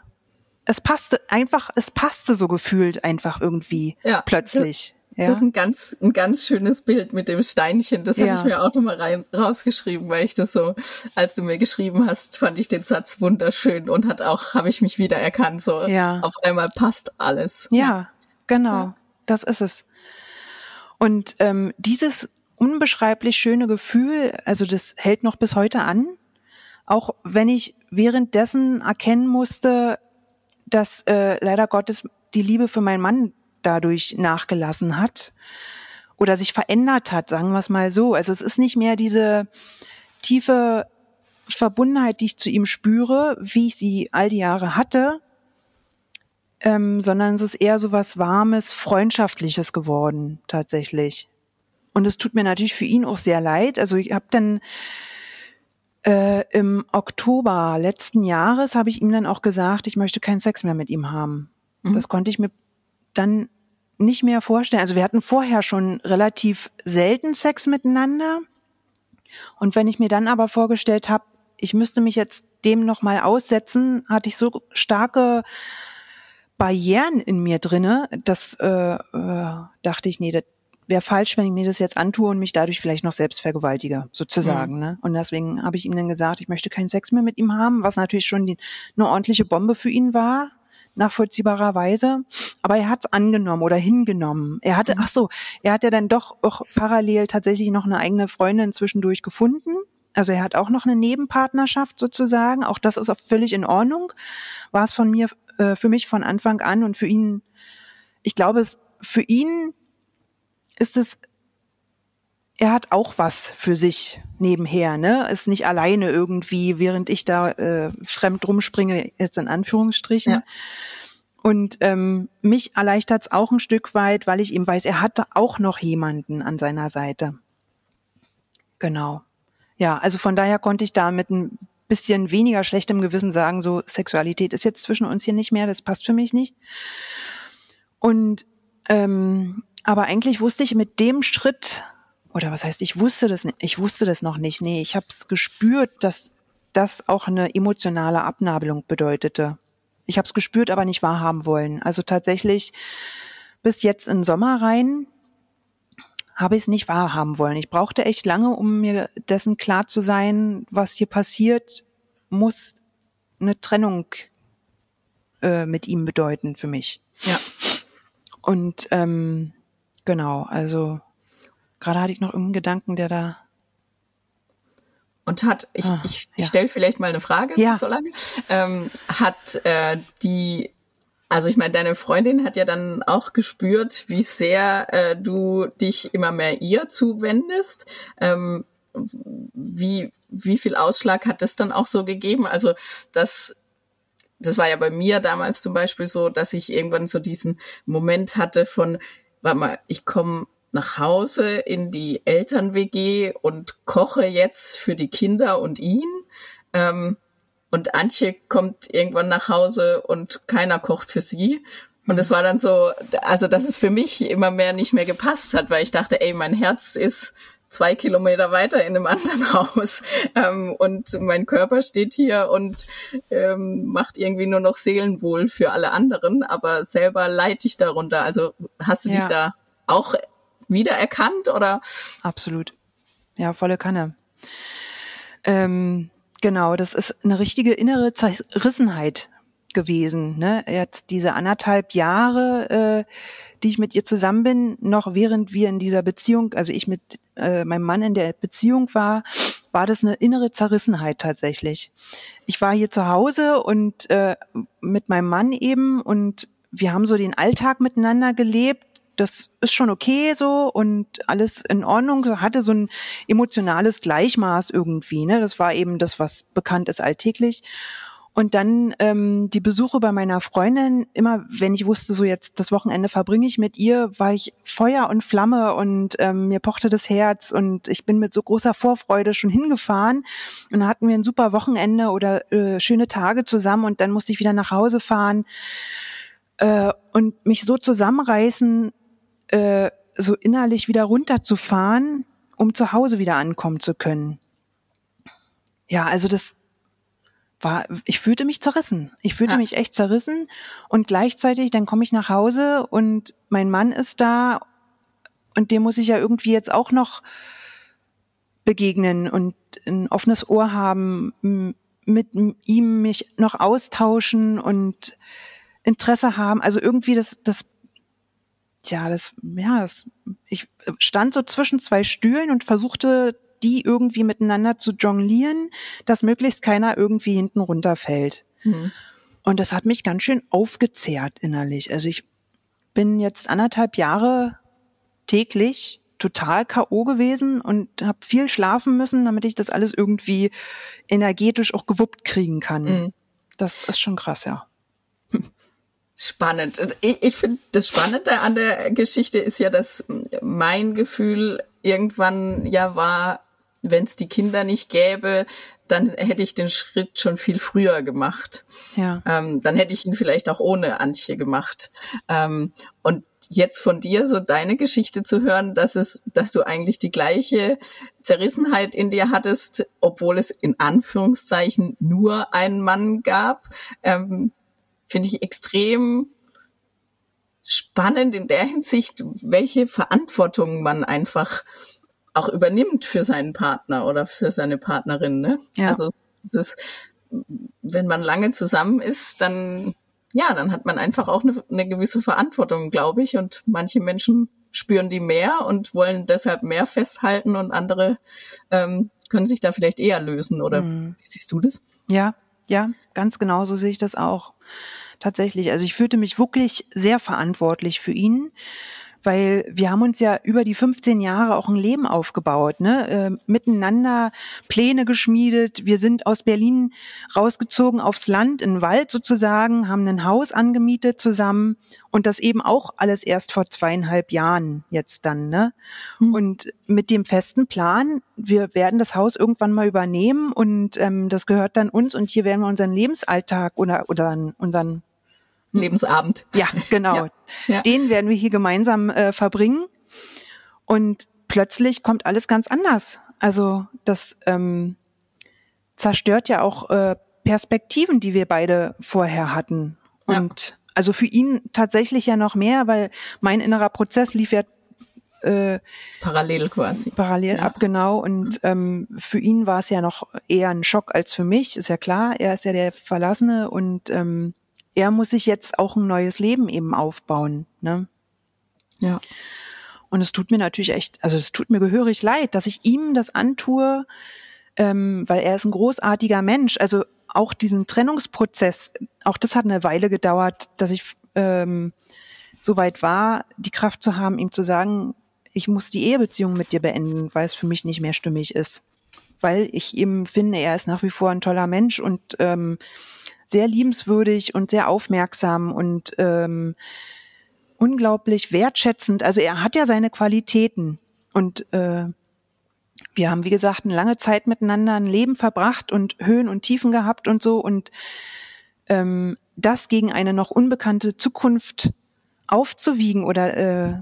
es passte einfach, es passte so gefühlt einfach irgendwie ja. plötzlich. Ja. Das ist ein ganz, ein ganz schönes Bild mit dem Steinchen. Das ja. habe ich mir auch nochmal rein, rausgeschrieben, weil ich das so, als du mir geschrieben hast, fand ich den Satz wunderschön und hat auch, habe ich mich wieder erkannt. So ja. auf einmal passt alles. Ja, genau. Das ist es. Und ähm, dieses unbeschreiblich schöne Gefühl, also das hält noch bis heute an. Auch wenn ich währenddessen erkennen musste, dass äh, leider Gottes die Liebe für meinen Mann dadurch nachgelassen hat oder sich verändert hat, sagen wir es mal so. Also es ist nicht mehr diese tiefe Verbundenheit, die ich zu ihm spüre, wie ich sie all die Jahre hatte, ähm, sondern es ist eher so was Warmes, Freundschaftliches geworden, tatsächlich. Und es tut mir natürlich für ihn auch sehr leid. Also ich habe dann äh, im Oktober letzten Jahres habe ich ihm dann auch gesagt, ich möchte keinen Sex mehr mit ihm haben. Mhm. Das konnte ich mir dann nicht mehr vorstellen. Also wir hatten vorher schon relativ selten Sex miteinander. Und wenn ich mir dann aber vorgestellt habe, ich müsste mich jetzt dem nochmal aussetzen, hatte ich so starke Barrieren in mir drinne, dass äh, äh, dachte ich, nee, das wäre falsch, wenn ich mir das jetzt antue und mich dadurch vielleicht noch selbst vergewaltige, sozusagen. Mhm. Ne? Und deswegen habe ich ihm dann gesagt, ich möchte keinen Sex mehr mit ihm haben, was natürlich schon die, eine ordentliche Bombe für ihn war, nachvollziehbarerweise. Aber er hat es angenommen oder hingenommen. Er hatte, mhm. ach so, er hat ja dann doch auch parallel tatsächlich noch eine eigene Freundin zwischendurch gefunden. Also er hat auch noch eine Nebenpartnerschaft sozusagen. Auch das ist auch völlig in Ordnung. War es von mir, äh, für mich von Anfang an und für ihn, ich glaube, es für ihn ist es er hat auch was für sich nebenher, ne? Ist nicht alleine irgendwie, während ich da äh, fremd rumspringe, jetzt in Anführungsstrichen. Ja. Und ähm, mich erleichtert es auch ein Stück weit, weil ich eben weiß, er hatte auch noch jemanden an seiner Seite. Genau. Ja, also von daher konnte ich da mit ein bisschen weniger schlechtem Gewissen sagen, so Sexualität ist jetzt zwischen uns hier nicht mehr, das passt für mich nicht. Und ähm, aber eigentlich wusste ich mit dem Schritt oder was heißt, ich wusste das, ich wusste das noch nicht. Nee, ich habe es gespürt, dass das auch eine emotionale Abnabelung bedeutete. Ich habe es gespürt, aber nicht wahrhaben wollen. Also tatsächlich bis jetzt in Sommer rein habe ich es nicht wahrhaben wollen. Ich brauchte echt lange, um mir dessen klar zu sein, was hier passiert, muss eine Trennung äh, mit ihm bedeuten für mich. Ja. Und ähm, genau, also Gerade hatte ich noch irgendeinen Gedanken, der da. Und hat, ich, ah, ich, ja. ich stelle vielleicht mal eine Frage, ja. so lange. Ähm, hat äh, die, also ich meine, deine Freundin hat ja dann auch gespürt, wie sehr äh, du dich immer mehr ihr zuwendest. Ähm, wie, wie viel Ausschlag hat das dann auch so gegeben? Also, das, das war ja bei mir damals zum Beispiel so, dass ich irgendwann so diesen Moment hatte von, warte mal, ich komme nach Hause in die Eltern-WG und koche jetzt für die Kinder und ihn. Ähm, und Antje kommt irgendwann nach Hause und keiner kocht für sie. Und es war dann so, also dass es für mich immer mehr nicht mehr gepasst hat, weil ich dachte, ey, mein Herz ist zwei Kilometer weiter in einem anderen Haus ähm, und mein Körper steht hier und ähm, macht irgendwie nur noch Seelenwohl für alle anderen, aber selber leide ich darunter. Also hast du ja. dich da auch wiedererkannt oder? Absolut. Ja, volle Kanne. Ähm, genau, das ist eine richtige innere Zerrissenheit gewesen. Ne? Jetzt diese anderthalb Jahre, äh, die ich mit ihr zusammen bin, noch während wir in dieser Beziehung, also ich mit äh, meinem Mann in der Beziehung war, war das eine innere Zerrissenheit tatsächlich. Ich war hier zu Hause und äh, mit meinem Mann eben und wir haben so den Alltag miteinander gelebt das ist schon okay so und alles in Ordnung, hatte so ein emotionales Gleichmaß irgendwie. Ne? Das war eben das, was bekannt ist alltäglich. Und dann ähm, die Besuche bei meiner Freundin, immer wenn ich wusste, so jetzt das Wochenende verbringe ich mit ihr, war ich Feuer und Flamme und ähm, mir pochte das Herz und ich bin mit so großer Vorfreude schon hingefahren und dann hatten wir ein super Wochenende oder äh, schöne Tage zusammen und dann musste ich wieder nach Hause fahren äh, und mich so zusammenreißen, äh, so innerlich wieder runterzufahren, um zu Hause wieder ankommen zu können. Ja, also das war, ich fühlte mich zerrissen. Ich fühlte ja. mich echt zerrissen und gleichzeitig dann komme ich nach Hause und mein Mann ist da und dem muss ich ja irgendwie jetzt auch noch begegnen und ein offenes Ohr haben, mit ihm mich noch austauschen und Interesse haben. Also irgendwie das, das, ja, das, ja, das, ich stand so zwischen zwei Stühlen und versuchte die irgendwie miteinander zu jonglieren, dass möglichst keiner irgendwie hinten runterfällt. Mhm. Und das hat mich ganz schön aufgezehrt innerlich. Also ich bin jetzt anderthalb Jahre täglich total K.O. gewesen und habe viel schlafen müssen, damit ich das alles irgendwie energetisch auch gewuppt kriegen kann. Mhm. Das ist schon krass, ja. Spannend. Ich, ich finde, das Spannende an der Geschichte ist ja, dass mein Gefühl irgendwann ja war, wenn es die Kinder nicht gäbe, dann hätte ich den Schritt schon viel früher gemacht. Ja. Ähm, dann hätte ich ihn vielleicht auch ohne Antje gemacht. Ähm, und jetzt von dir so deine Geschichte zu hören, dass es, dass du eigentlich die gleiche Zerrissenheit in dir hattest, obwohl es in Anführungszeichen nur einen Mann gab, ähm, finde ich extrem spannend in der Hinsicht, welche Verantwortung man einfach auch übernimmt für seinen Partner oder für seine Partnerin. Ne? Ja. Also es ist, wenn man lange zusammen ist, dann ja, dann hat man einfach auch eine, eine gewisse Verantwortung, glaube ich. Und manche Menschen spüren die mehr und wollen deshalb mehr festhalten und andere ähm, können sich da vielleicht eher lösen. Oder mhm. wie siehst du das? Ja, ja, ganz genau so sehe ich das auch. Tatsächlich. Also ich fühlte mich wirklich sehr verantwortlich für ihn weil wir haben uns ja über die 15 Jahre auch ein Leben aufgebaut, ne? Äh, miteinander Pläne geschmiedet. Wir sind aus Berlin rausgezogen aufs Land, in den Wald sozusagen, haben ein Haus angemietet zusammen und das eben auch alles erst vor zweieinhalb Jahren jetzt dann, ne? Mhm. Und mit dem festen Plan, wir werden das Haus irgendwann mal übernehmen und ähm, das gehört dann uns und hier werden wir unseren Lebensalltag oder, oder unseren Lebensabend. Ja, genau. Ja. Den werden wir hier gemeinsam äh, verbringen. Und plötzlich kommt alles ganz anders. Also das ähm, zerstört ja auch äh, Perspektiven, die wir beide vorher hatten. Und ja. also für ihn tatsächlich ja noch mehr, weil mein innerer Prozess lief ja äh, parallel quasi. Parallel ja. ab, genau. Und ähm, für ihn war es ja noch eher ein Schock als für mich, ist ja klar. Er ist ja der Verlassene und ähm, er muss sich jetzt auch ein neues Leben eben aufbauen. Ne? Ja. Und es tut mir natürlich echt, also es tut mir gehörig leid, dass ich ihm das antue, ähm, weil er ist ein großartiger Mensch. Also auch diesen Trennungsprozess, auch das hat eine Weile gedauert, dass ich ähm, so weit war, die Kraft zu haben, ihm zu sagen, ich muss die Ehebeziehung mit dir beenden, weil es für mich nicht mehr stimmig ist. Weil ich eben finde, er ist nach wie vor ein toller Mensch und ähm, sehr liebenswürdig und sehr aufmerksam und ähm, unglaublich wertschätzend. Also er hat ja seine Qualitäten und äh, wir haben, wie gesagt, eine lange Zeit miteinander ein Leben verbracht und Höhen und Tiefen gehabt und so und ähm, das gegen eine noch unbekannte Zukunft aufzuwiegen oder äh,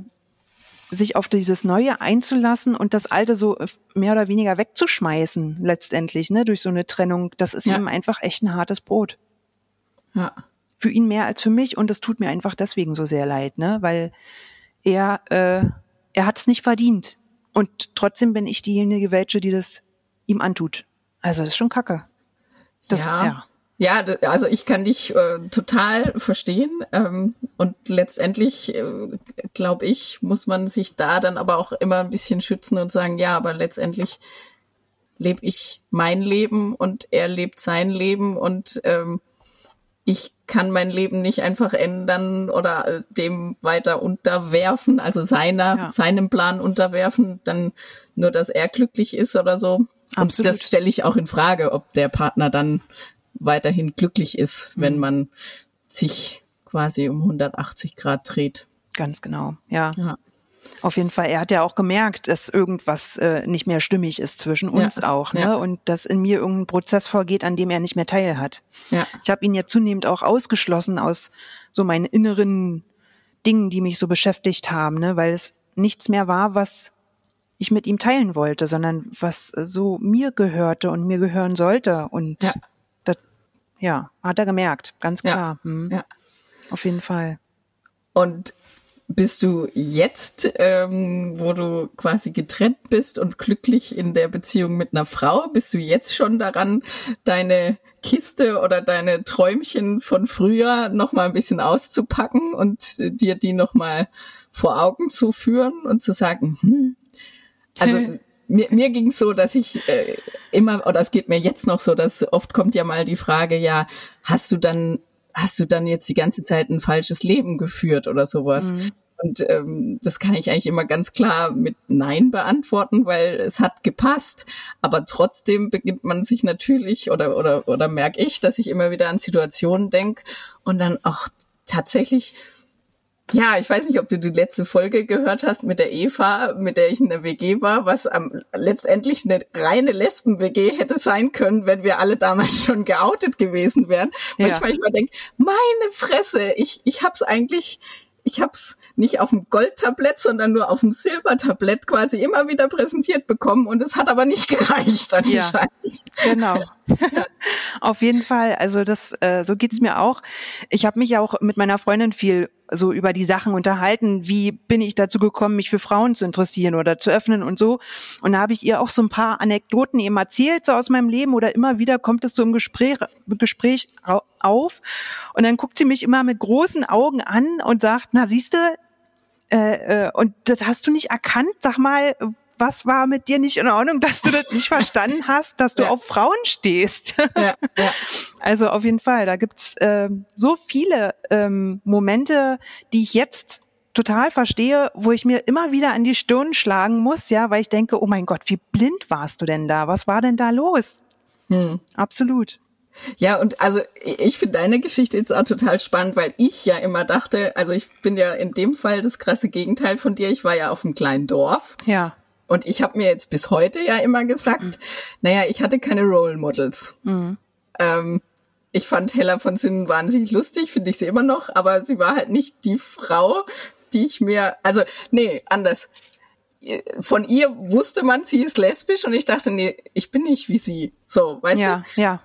sich auf dieses Neue einzulassen und das Alte so äh, mehr oder weniger wegzuschmeißen, letztendlich, ne, durch so eine Trennung, das ist ja. ihm einfach echt ein hartes Brot. Ja. Für ihn mehr als für mich und das tut mir einfach deswegen so sehr leid, ne? Weil er, äh, er hat es nicht verdient. Und trotzdem bin ich diejenige welche, die das ihm antut. Also das ist schon Kacke. Das, ja. ja. Ja, also ich kann dich äh, total verstehen ähm, und letztendlich äh, glaube ich, muss man sich da dann aber auch immer ein bisschen schützen und sagen, ja, aber letztendlich lebe ich mein Leben und er lebt sein Leben und ähm, ich kann mein Leben nicht einfach ändern oder äh, dem weiter unterwerfen, also seiner, ja. seinem Plan unterwerfen, dann nur, dass er glücklich ist oder so. Absolut. Und das stelle ich auch in Frage, ob der Partner dann weiterhin glücklich ist, wenn mhm. man sich quasi um 180 Grad dreht. Ganz genau, ja. ja. Auf jeden Fall. Er hat ja auch gemerkt, dass irgendwas äh, nicht mehr stimmig ist zwischen uns ja. auch, ne? Ja. Und dass in mir irgendein Prozess vorgeht, an dem er nicht mehr teil hat. Ja. Ich habe ihn ja zunehmend auch ausgeschlossen aus so meinen inneren Dingen, die mich so beschäftigt haben, ne? Weil es nichts mehr war, was ich mit ihm teilen wollte, sondern was so mir gehörte und mir gehören sollte. Und ja, das, ja hat er gemerkt, ganz klar. Ja. Hm. ja. Auf jeden Fall. Und bist du jetzt, ähm, wo du quasi getrennt bist und glücklich in der Beziehung mit einer Frau, bist du jetzt schon daran, deine Kiste oder deine Träumchen von früher noch mal ein bisschen auszupacken und dir die noch mal vor Augen zu führen und zu sagen, hm, also mir, mir ging so, dass ich äh, immer, oder es geht mir jetzt noch so, dass oft kommt ja mal die Frage, ja, hast du dann hast du dann jetzt die ganze Zeit ein falsches Leben geführt oder sowas? Mhm. Und ähm, das kann ich eigentlich immer ganz klar mit Nein beantworten, weil es hat gepasst. Aber trotzdem beginnt man sich natürlich oder oder oder merke ich, dass ich immer wieder an Situationen denke und dann auch tatsächlich ja, ich weiß nicht, ob du die letzte Folge gehört hast mit der Eva, mit der ich in der WG war, was am, letztendlich eine reine Lesben-WG hätte sein können, wenn wir alle damals schon geoutet gewesen wären. Ja. Manchmal ich immer denke, meine Fresse, ich, ich hab's eigentlich, ich hab's nicht auf dem Goldtablett, sondern nur auf dem Silbertablett quasi immer wieder präsentiert bekommen und es hat aber nicht gereicht anscheinend. Ja, genau. auf jeden Fall. Also das, äh, so geht's mir auch. Ich habe mich auch mit meiner Freundin viel so über die Sachen unterhalten, wie bin ich dazu gekommen, mich für Frauen zu interessieren oder zu öffnen und so. Und da habe ich ihr auch so ein paar Anekdoten eben erzählt, so aus meinem Leben oder immer wieder kommt es so im Gespräch, Gespräch auf. Und dann guckt sie mich immer mit großen Augen an und sagt, na siehste, äh, äh, und das hast du nicht erkannt, sag mal, was war mit dir nicht in Ordnung, dass du das nicht verstanden hast, dass du ja. auf Frauen stehst? Ja, ja. Also auf jeden Fall, da gibt's äh, so viele ähm, Momente, die ich jetzt total verstehe, wo ich mir immer wieder an die Stirn schlagen muss, ja, weil ich denke, oh mein Gott, wie blind warst du denn da? Was war denn da los? Hm. Absolut. Ja, und also ich finde deine Geschichte jetzt auch total spannend, weil ich ja immer dachte, also ich bin ja in dem Fall das krasse Gegenteil von dir. Ich war ja auf einem kleinen Dorf. Ja. Und ich habe mir jetzt bis heute ja immer gesagt, mhm. naja, ich hatte keine Role Models. Mhm. Ähm, ich fand Hella von Sinnen wahnsinnig lustig, finde ich sie immer noch, aber sie war halt nicht die Frau, die ich mir, also nee, anders. Von ihr wusste man, sie ist lesbisch und ich dachte, nee, ich bin nicht wie sie. So, weißt ja, du? Ja, ja.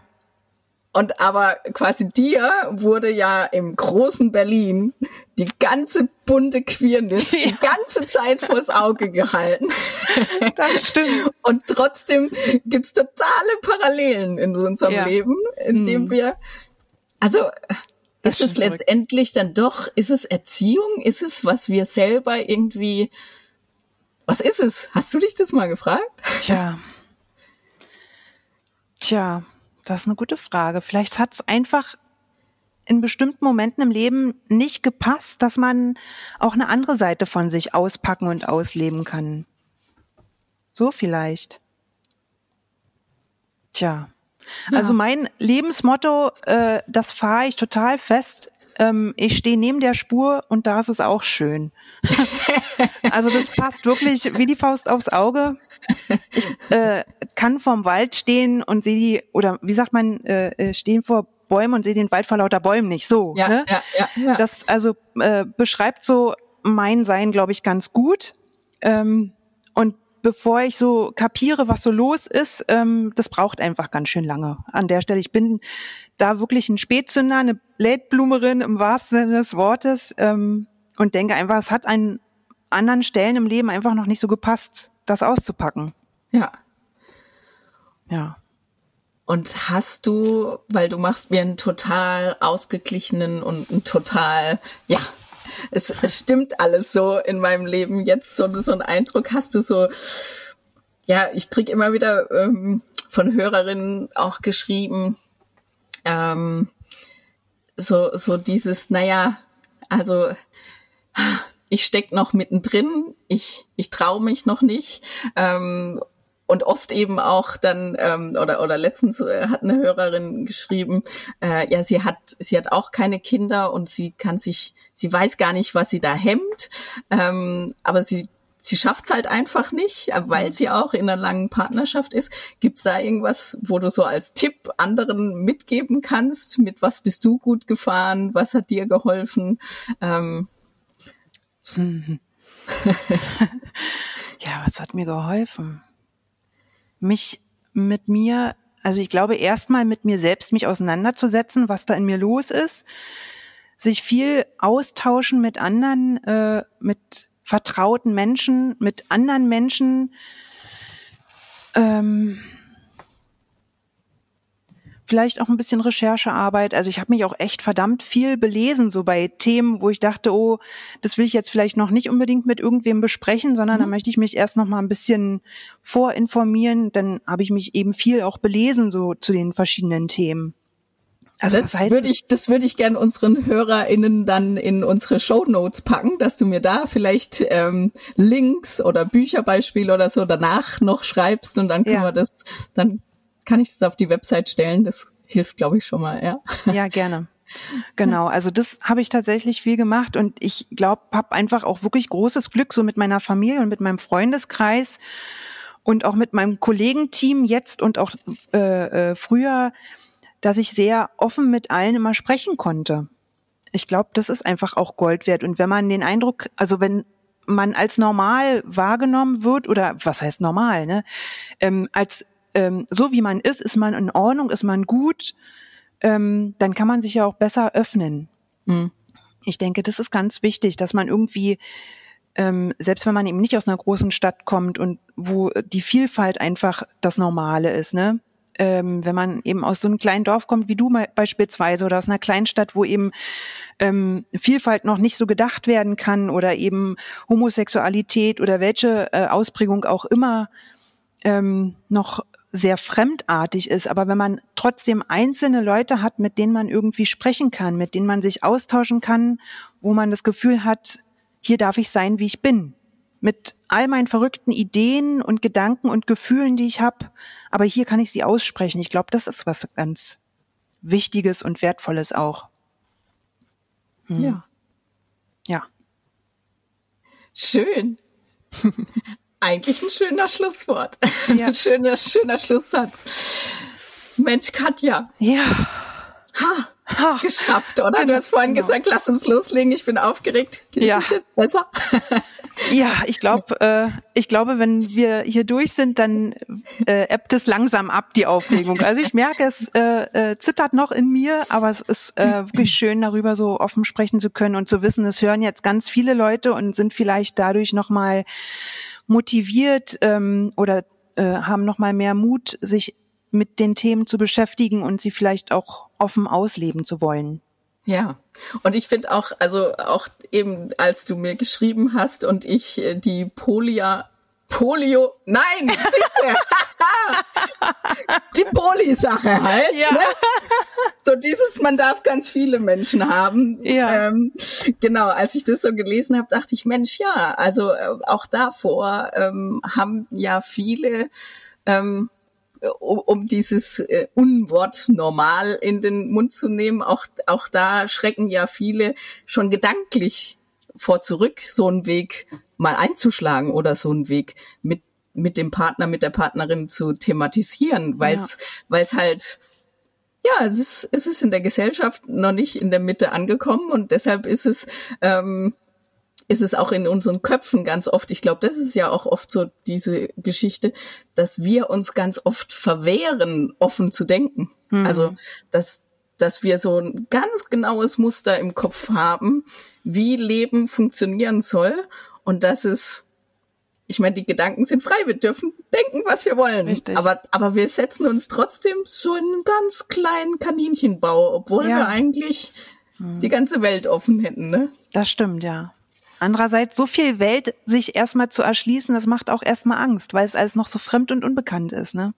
Und aber quasi dir wurde ja im großen Berlin die ganze bunte Queerness ja. die ganze Zeit vors Auge gehalten. Das stimmt. Und trotzdem gibt's totale Parallelen in unserem ja. Leben, in dem hm. wir, also das ist es letztendlich dann doch, ist es Erziehung? Ist es, was wir selber irgendwie, was ist es? Hast du dich das mal gefragt? Tja. Tja, das ist eine gute Frage. Vielleicht hat es einfach in bestimmten Momenten im Leben nicht gepasst, dass man auch eine andere Seite von sich auspacken und ausleben kann. So vielleicht. Tja. Ja. Also mein Lebensmotto, äh, das fahre ich total fest. Ähm, ich stehe neben der Spur und da ist es auch schön. also das passt wirklich wie die Faust aufs Auge. Ich äh, kann vorm Wald stehen und sehe die, oder wie sagt man, äh, äh, stehen vor Bäumen und sehe den Wald vor lauter Bäumen nicht. So. Ja, ne? ja, ja, ja. Das also äh, beschreibt so mein Sein, glaube ich, ganz gut. Ähm, und bevor ich so kapiere, was so los ist, ähm, das braucht einfach ganz schön lange. An der Stelle, ich bin da wirklich ein Spätzünder, eine Lädblumerin im wahrsten Sinne des Wortes ähm, und denke einfach, es hat an anderen Stellen im Leben einfach noch nicht so gepasst, das auszupacken. Ja. Ja. Und hast du, weil du machst mir einen total ausgeglichenen und einen total, ja, es, es stimmt alles so in meinem Leben jetzt so, so ein Eindruck, hast du so, ja, ich krieg immer wieder ähm, von Hörerinnen auch geschrieben, ähm, so, so dieses, naja, also ich steck noch mittendrin, ich, ich traue mich noch nicht. Ähm, und oft eben auch dann ähm, oder oder letztens äh, hat eine Hörerin geschrieben, äh, ja sie hat sie hat auch keine Kinder und sie kann sich sie weiß gar nicht, was sie da hemmt, ähm, aber sie sie schafft's halt einfach nicht, äh, weil sie auch in einer langen Partnerschaft ist. Gibt's da irgendwas, wo du so als Tipp anderen mitgeben kannst? Mit was bist du gut gefahren? Was hat dir geholfen? Ähm, mhm. ja, was hat mir geholfen? Mich mit mir, also ich glaube erstmal mit mir selbst mich auseinanderzusetzen, was da in mir los ist, sich viel austauschen mit anderen, äh, mit vertrauten Menschen, mit anderen Menschen, ähm, vielleicht auch ein bisschen Recherchearbeit. Also ich habe mich auch echt verdammt viel belesen, so bei Themen, wo ich dachte, oh, das will ich jetzt vielleicht noch nicht unbedingt mit irgendwem besprechen, sondern mhm. da möchte ich mich erst noch mal ein bisschen vorinformieren. Dann habe ich mich eben viel auch belesen, so zu den verschiedenen Themen. Also das, das würde ich, das würde ich gern unseren HörerInnen dann in unsere Show Notes packen, dass du mir da vielleicht ähm, Links oder Bücherbeispiele oder so danach noch schreibst und dann können ja. wir das, dann kann ich das auf die Website stellen. Das hilft, glaube ich, schon mal, ja. Ja, gerne. Genau, also das habe ich tatsächlich viel gemacht und ich glaube, habe einfach auch wirklich großes Glück so mit meiner Familie und mit meinem Freundeskreis und auch mit meinem Kollegenteam jetzt und auch äh, äh, früher, dass ich sehr offen mit allen immer sprechen konnte. Ich glaube, das ist einfach auch Gold wert. Und wenn man den Eindruck, also wenn man als normal wahrgenommen wird, oder was heißt normal, ne? Ähm, als ähm, so wie man ist, ist man in Ordnung, ist man gut, ähm, dann kann man sich ja auch besser öffnen. Mhm. Ich denke, das ist ganz wichtig, dass man irgendwie, ähm, selbst wenn man eben nicht aus einer großen Stadt kommt und wo die Vielfalt einfach das Normale ist, ne? Ähm, wenn man eben aus so einem kleinen Dorf kommt wie du beispielsweise oder aus einer kleinen Stadt, wo eben ähm, Vielfalt noch nicht so gedacht werden kann oder eben Homosexualität oder welche äh, Ausprägung auch immer ähm, noch sehr fremdartig ist, aber wenn man trotzdem einzelne Leute hat, mit denen man irgendwie sprechen kann, mit denen man sich austauschen kann, wo man das Gefühl hat, hier darf ich sein, wie ich bin, mit all meinen verrückten Ideen und Gedanken und Gefühlen, die ich habe, aber hier kann ich sie aussprechen. Ich glaube, das ist was ganz Wichtiges und Wertvolles auch. Hm. Ja. Ja. Schön. eigentlich ein schöner Schlusswort. Ja. Ein schöner, schöner Schlusssatz. Mensch, Katja. Ja. Ha, ha. Geschafft, oder? Du hast vorhin genau. gesagt, lass uns loslegen. Ich bin aufgeregt. Ist ja. es jetzt besser? Ja, ich glaube, äh, ich glaube, wenn wir hier durch sind, dann äh, ebbt es langsam ab, die Aufregung. Also ich merke, es äh, äh, zittert noch in mir, aber es ist äh, wirklich schön, darüber so offen sprechen zu können und zu wissen, es hören jetzt ganz viele Leute und sind vielleicht dadurch nochmal motiviert ähm, oder äh, haben noch mal mehr Mut, sich mit den Themen zu beschäftigen und sie vielleicht auch offen ausleben zu wollen. Ja, und ich finde auch, also auch eben, als du mir geschrieben hast und ich äh, die Polia Polio, nein, die Poli-Sache halt. Ja. Ne? So dieses, man darf ganz viele Menschen haben. Ja. Ähm, genau, als ich das so gelesen habe, dachte ich, Mensch, ja, also äh, auch davor ähm, haben ja viele ähm, um, um dieses äh, Unwort normal in den Mund zu nehmen, auch, auch da schrecken ja viele schon gedanklich vor zurück, so einen Weg mal einzuschlagen oder so einen Weg mit mit dem Partner, mit der Partnerin zu thematisieren, weil es ja. weil es halt ja, es ist, es ist in der Gesellschaft noch nicht in der Mitte angekommen und deshalb ist es, ähm, ist es auch in unseren Köpfen ganz oft, ich glaube, das ist ja auch oft so diese Geschichte, dass wir uns ganz oft verwehren, offen zu denken. Mhm. Also, dass, dass wir so ein ganz genaues Muster im Kopf haben, wie Leben funktionieren soll und dass es ich meine, die Gedanken sind frei, wir dürfen denken, was wir wollen. Richtig. Aber, aber wir setzen uns trotzdem so in einen ganz kleinen Kaninchenbau, obwohl ja. wir eigentlich hm. die ganze Welt offen hätten, ne? Das stimmt, ja. Andererseits, so viel Welt sich erstmal zu erschließen, das macht auch erstmal Angst, weil es alles noch so fremd und unbekannt ist, ne?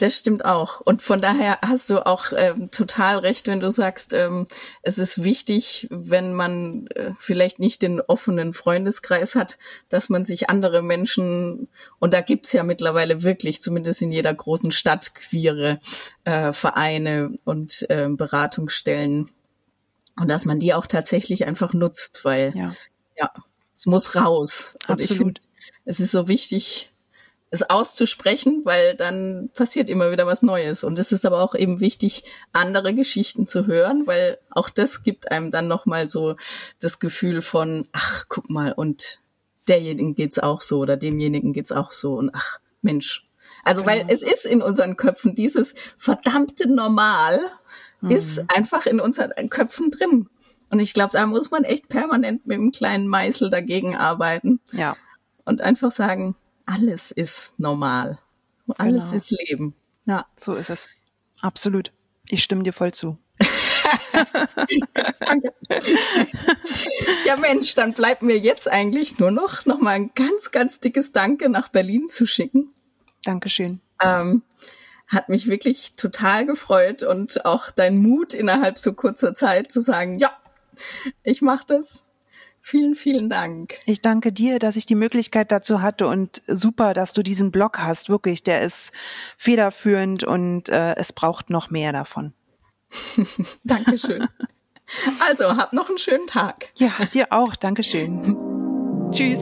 Das stimmt auch. Und von daher hast du auch ähm, total recht, wenn du sagst, ähm, es ist wichtig, wenn man äh, vielleicht nicht den offenen Freundeskreis hat, dass man sich andere Menschen, und da gibt's ja mittlerweile wirklich, zumindest in jeder großen Stadt, queere äh, Vereine und äh, Beratungsstellen. Und dass man die auch tatsächlich einfach nutzt, weil ja, ja es muss raus. Und Absolut. ich finde, es ist so wichtig, es auszusprechen, weil dann passiert immer wieder was Neues. Und es ist aber auch eben wichtig, andere Geschichten zu hören, weil auch das gibt einem dann nochmal so das Gefühl von, ach, guck mal, und derjenigen geht's auch so oder demjenigen geht's auch so und ach, Mensch. Also, weil genau. es ist in unseren Köpfen dieses verdammte Normal mhm. ist einfach in unseren Köpfen drin. Und ich glaube, da muss man echt permanent mit einem kleinen Meißel dagegen arbeiten. Ja. Und einfach sagen, alles ist normal. Alles genau. ist Leben. Ja. So ist es. Absolut. Ich stimme dir voll zu. Danke. ja Mensch, dann bleibt mir jetzt eigentlich nur noch, noch mal ein ganz, ganz dickes Danke nach Berlin zu schicken. Dankeschön. Ähm, hat mich wirklich total gefreut und auch dein Mut innerhalb so kurzer Zeit zu sagen, ja, ich mache das Vielen, vielen Dank. Ich danke dir, dass ich die Möglichkeit dazu hatte und super, dass du diesen Blog hast. Wirklich, der ist federführend und äh, es braucht noch mehr davon. Dankeschön. Also, hab noch einen schönen Tag. Ja, dir auch. Dankeschön. Tschüss.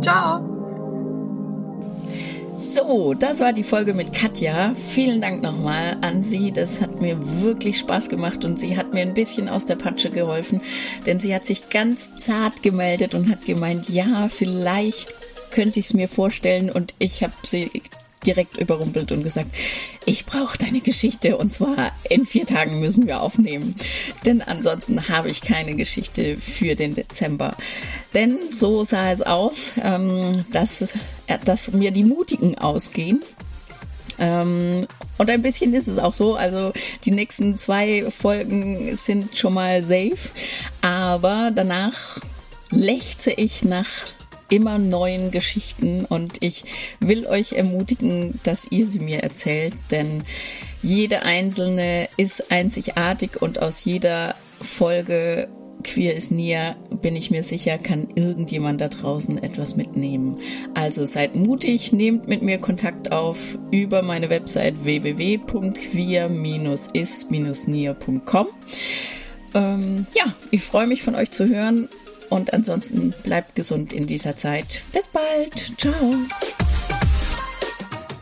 Ciao. So, das war die Folge mit Katja. Vielen Dank nochmal an sie. Das hat mir wirklich Spaß gemacht und sie hat mir ein bisschen aus der Patsche geholfen, denn sie hat sich ganz zart gemeldet und hat gemeint, ja, vielleicht könnte ich es mir vorstellen und ich habe sie direkt überrumpelt und gesagt, ich brauche deine Geschichte und zwar in vier Tagen müssen wir aufnehmen. Denn ansonsten habe ich keine Geschichte für den Dezember. Denn so sah es aus, ähm, dass, äh, dass mir die Mutigen ausgehen. Ähm, und ein bisschen ist es auch so. Also die nächsten zwei Folgen sind schon mal safe. Aber danach lechze ich nach immer neuen Geschichten und ich will euch ermutigen, dass ihr sie mir erzählt, denn jede einzelne ist einzigartig und aus jeder Folge Queer ist Nia, bin ich mir sicher, kann irgendjemand da draußen etwas mitnehmen. Also seid mutig, nehmt mit mir Kontakt auf über meine Website www.queer-ist-nia.com. Ähm, ja, ich freue mich von euch zu hören und ansonsten bleibt gesund in dieser Zeit. Bis bald. Ciao.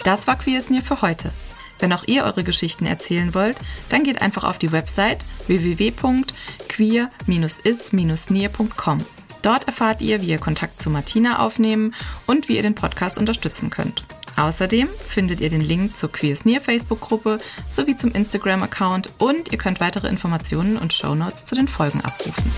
Das war Queer ist Near für heute. Wenn auch ihr eure Geschichten erzählen wollt, dann geht einfach auf die Website www.queer-is-near.com. Dort erfahrt ihr, wie ihr Kontakt zu Martina aufnehmen und wie ihr den Podcast unterstützen könnt. Außerdem findet ihr den Link zur Queers Near Facebook-Gruppe sowie zum Instagram-Account und ihr könnt weitere Informationen und Shownotes zu den Folgen abrufen.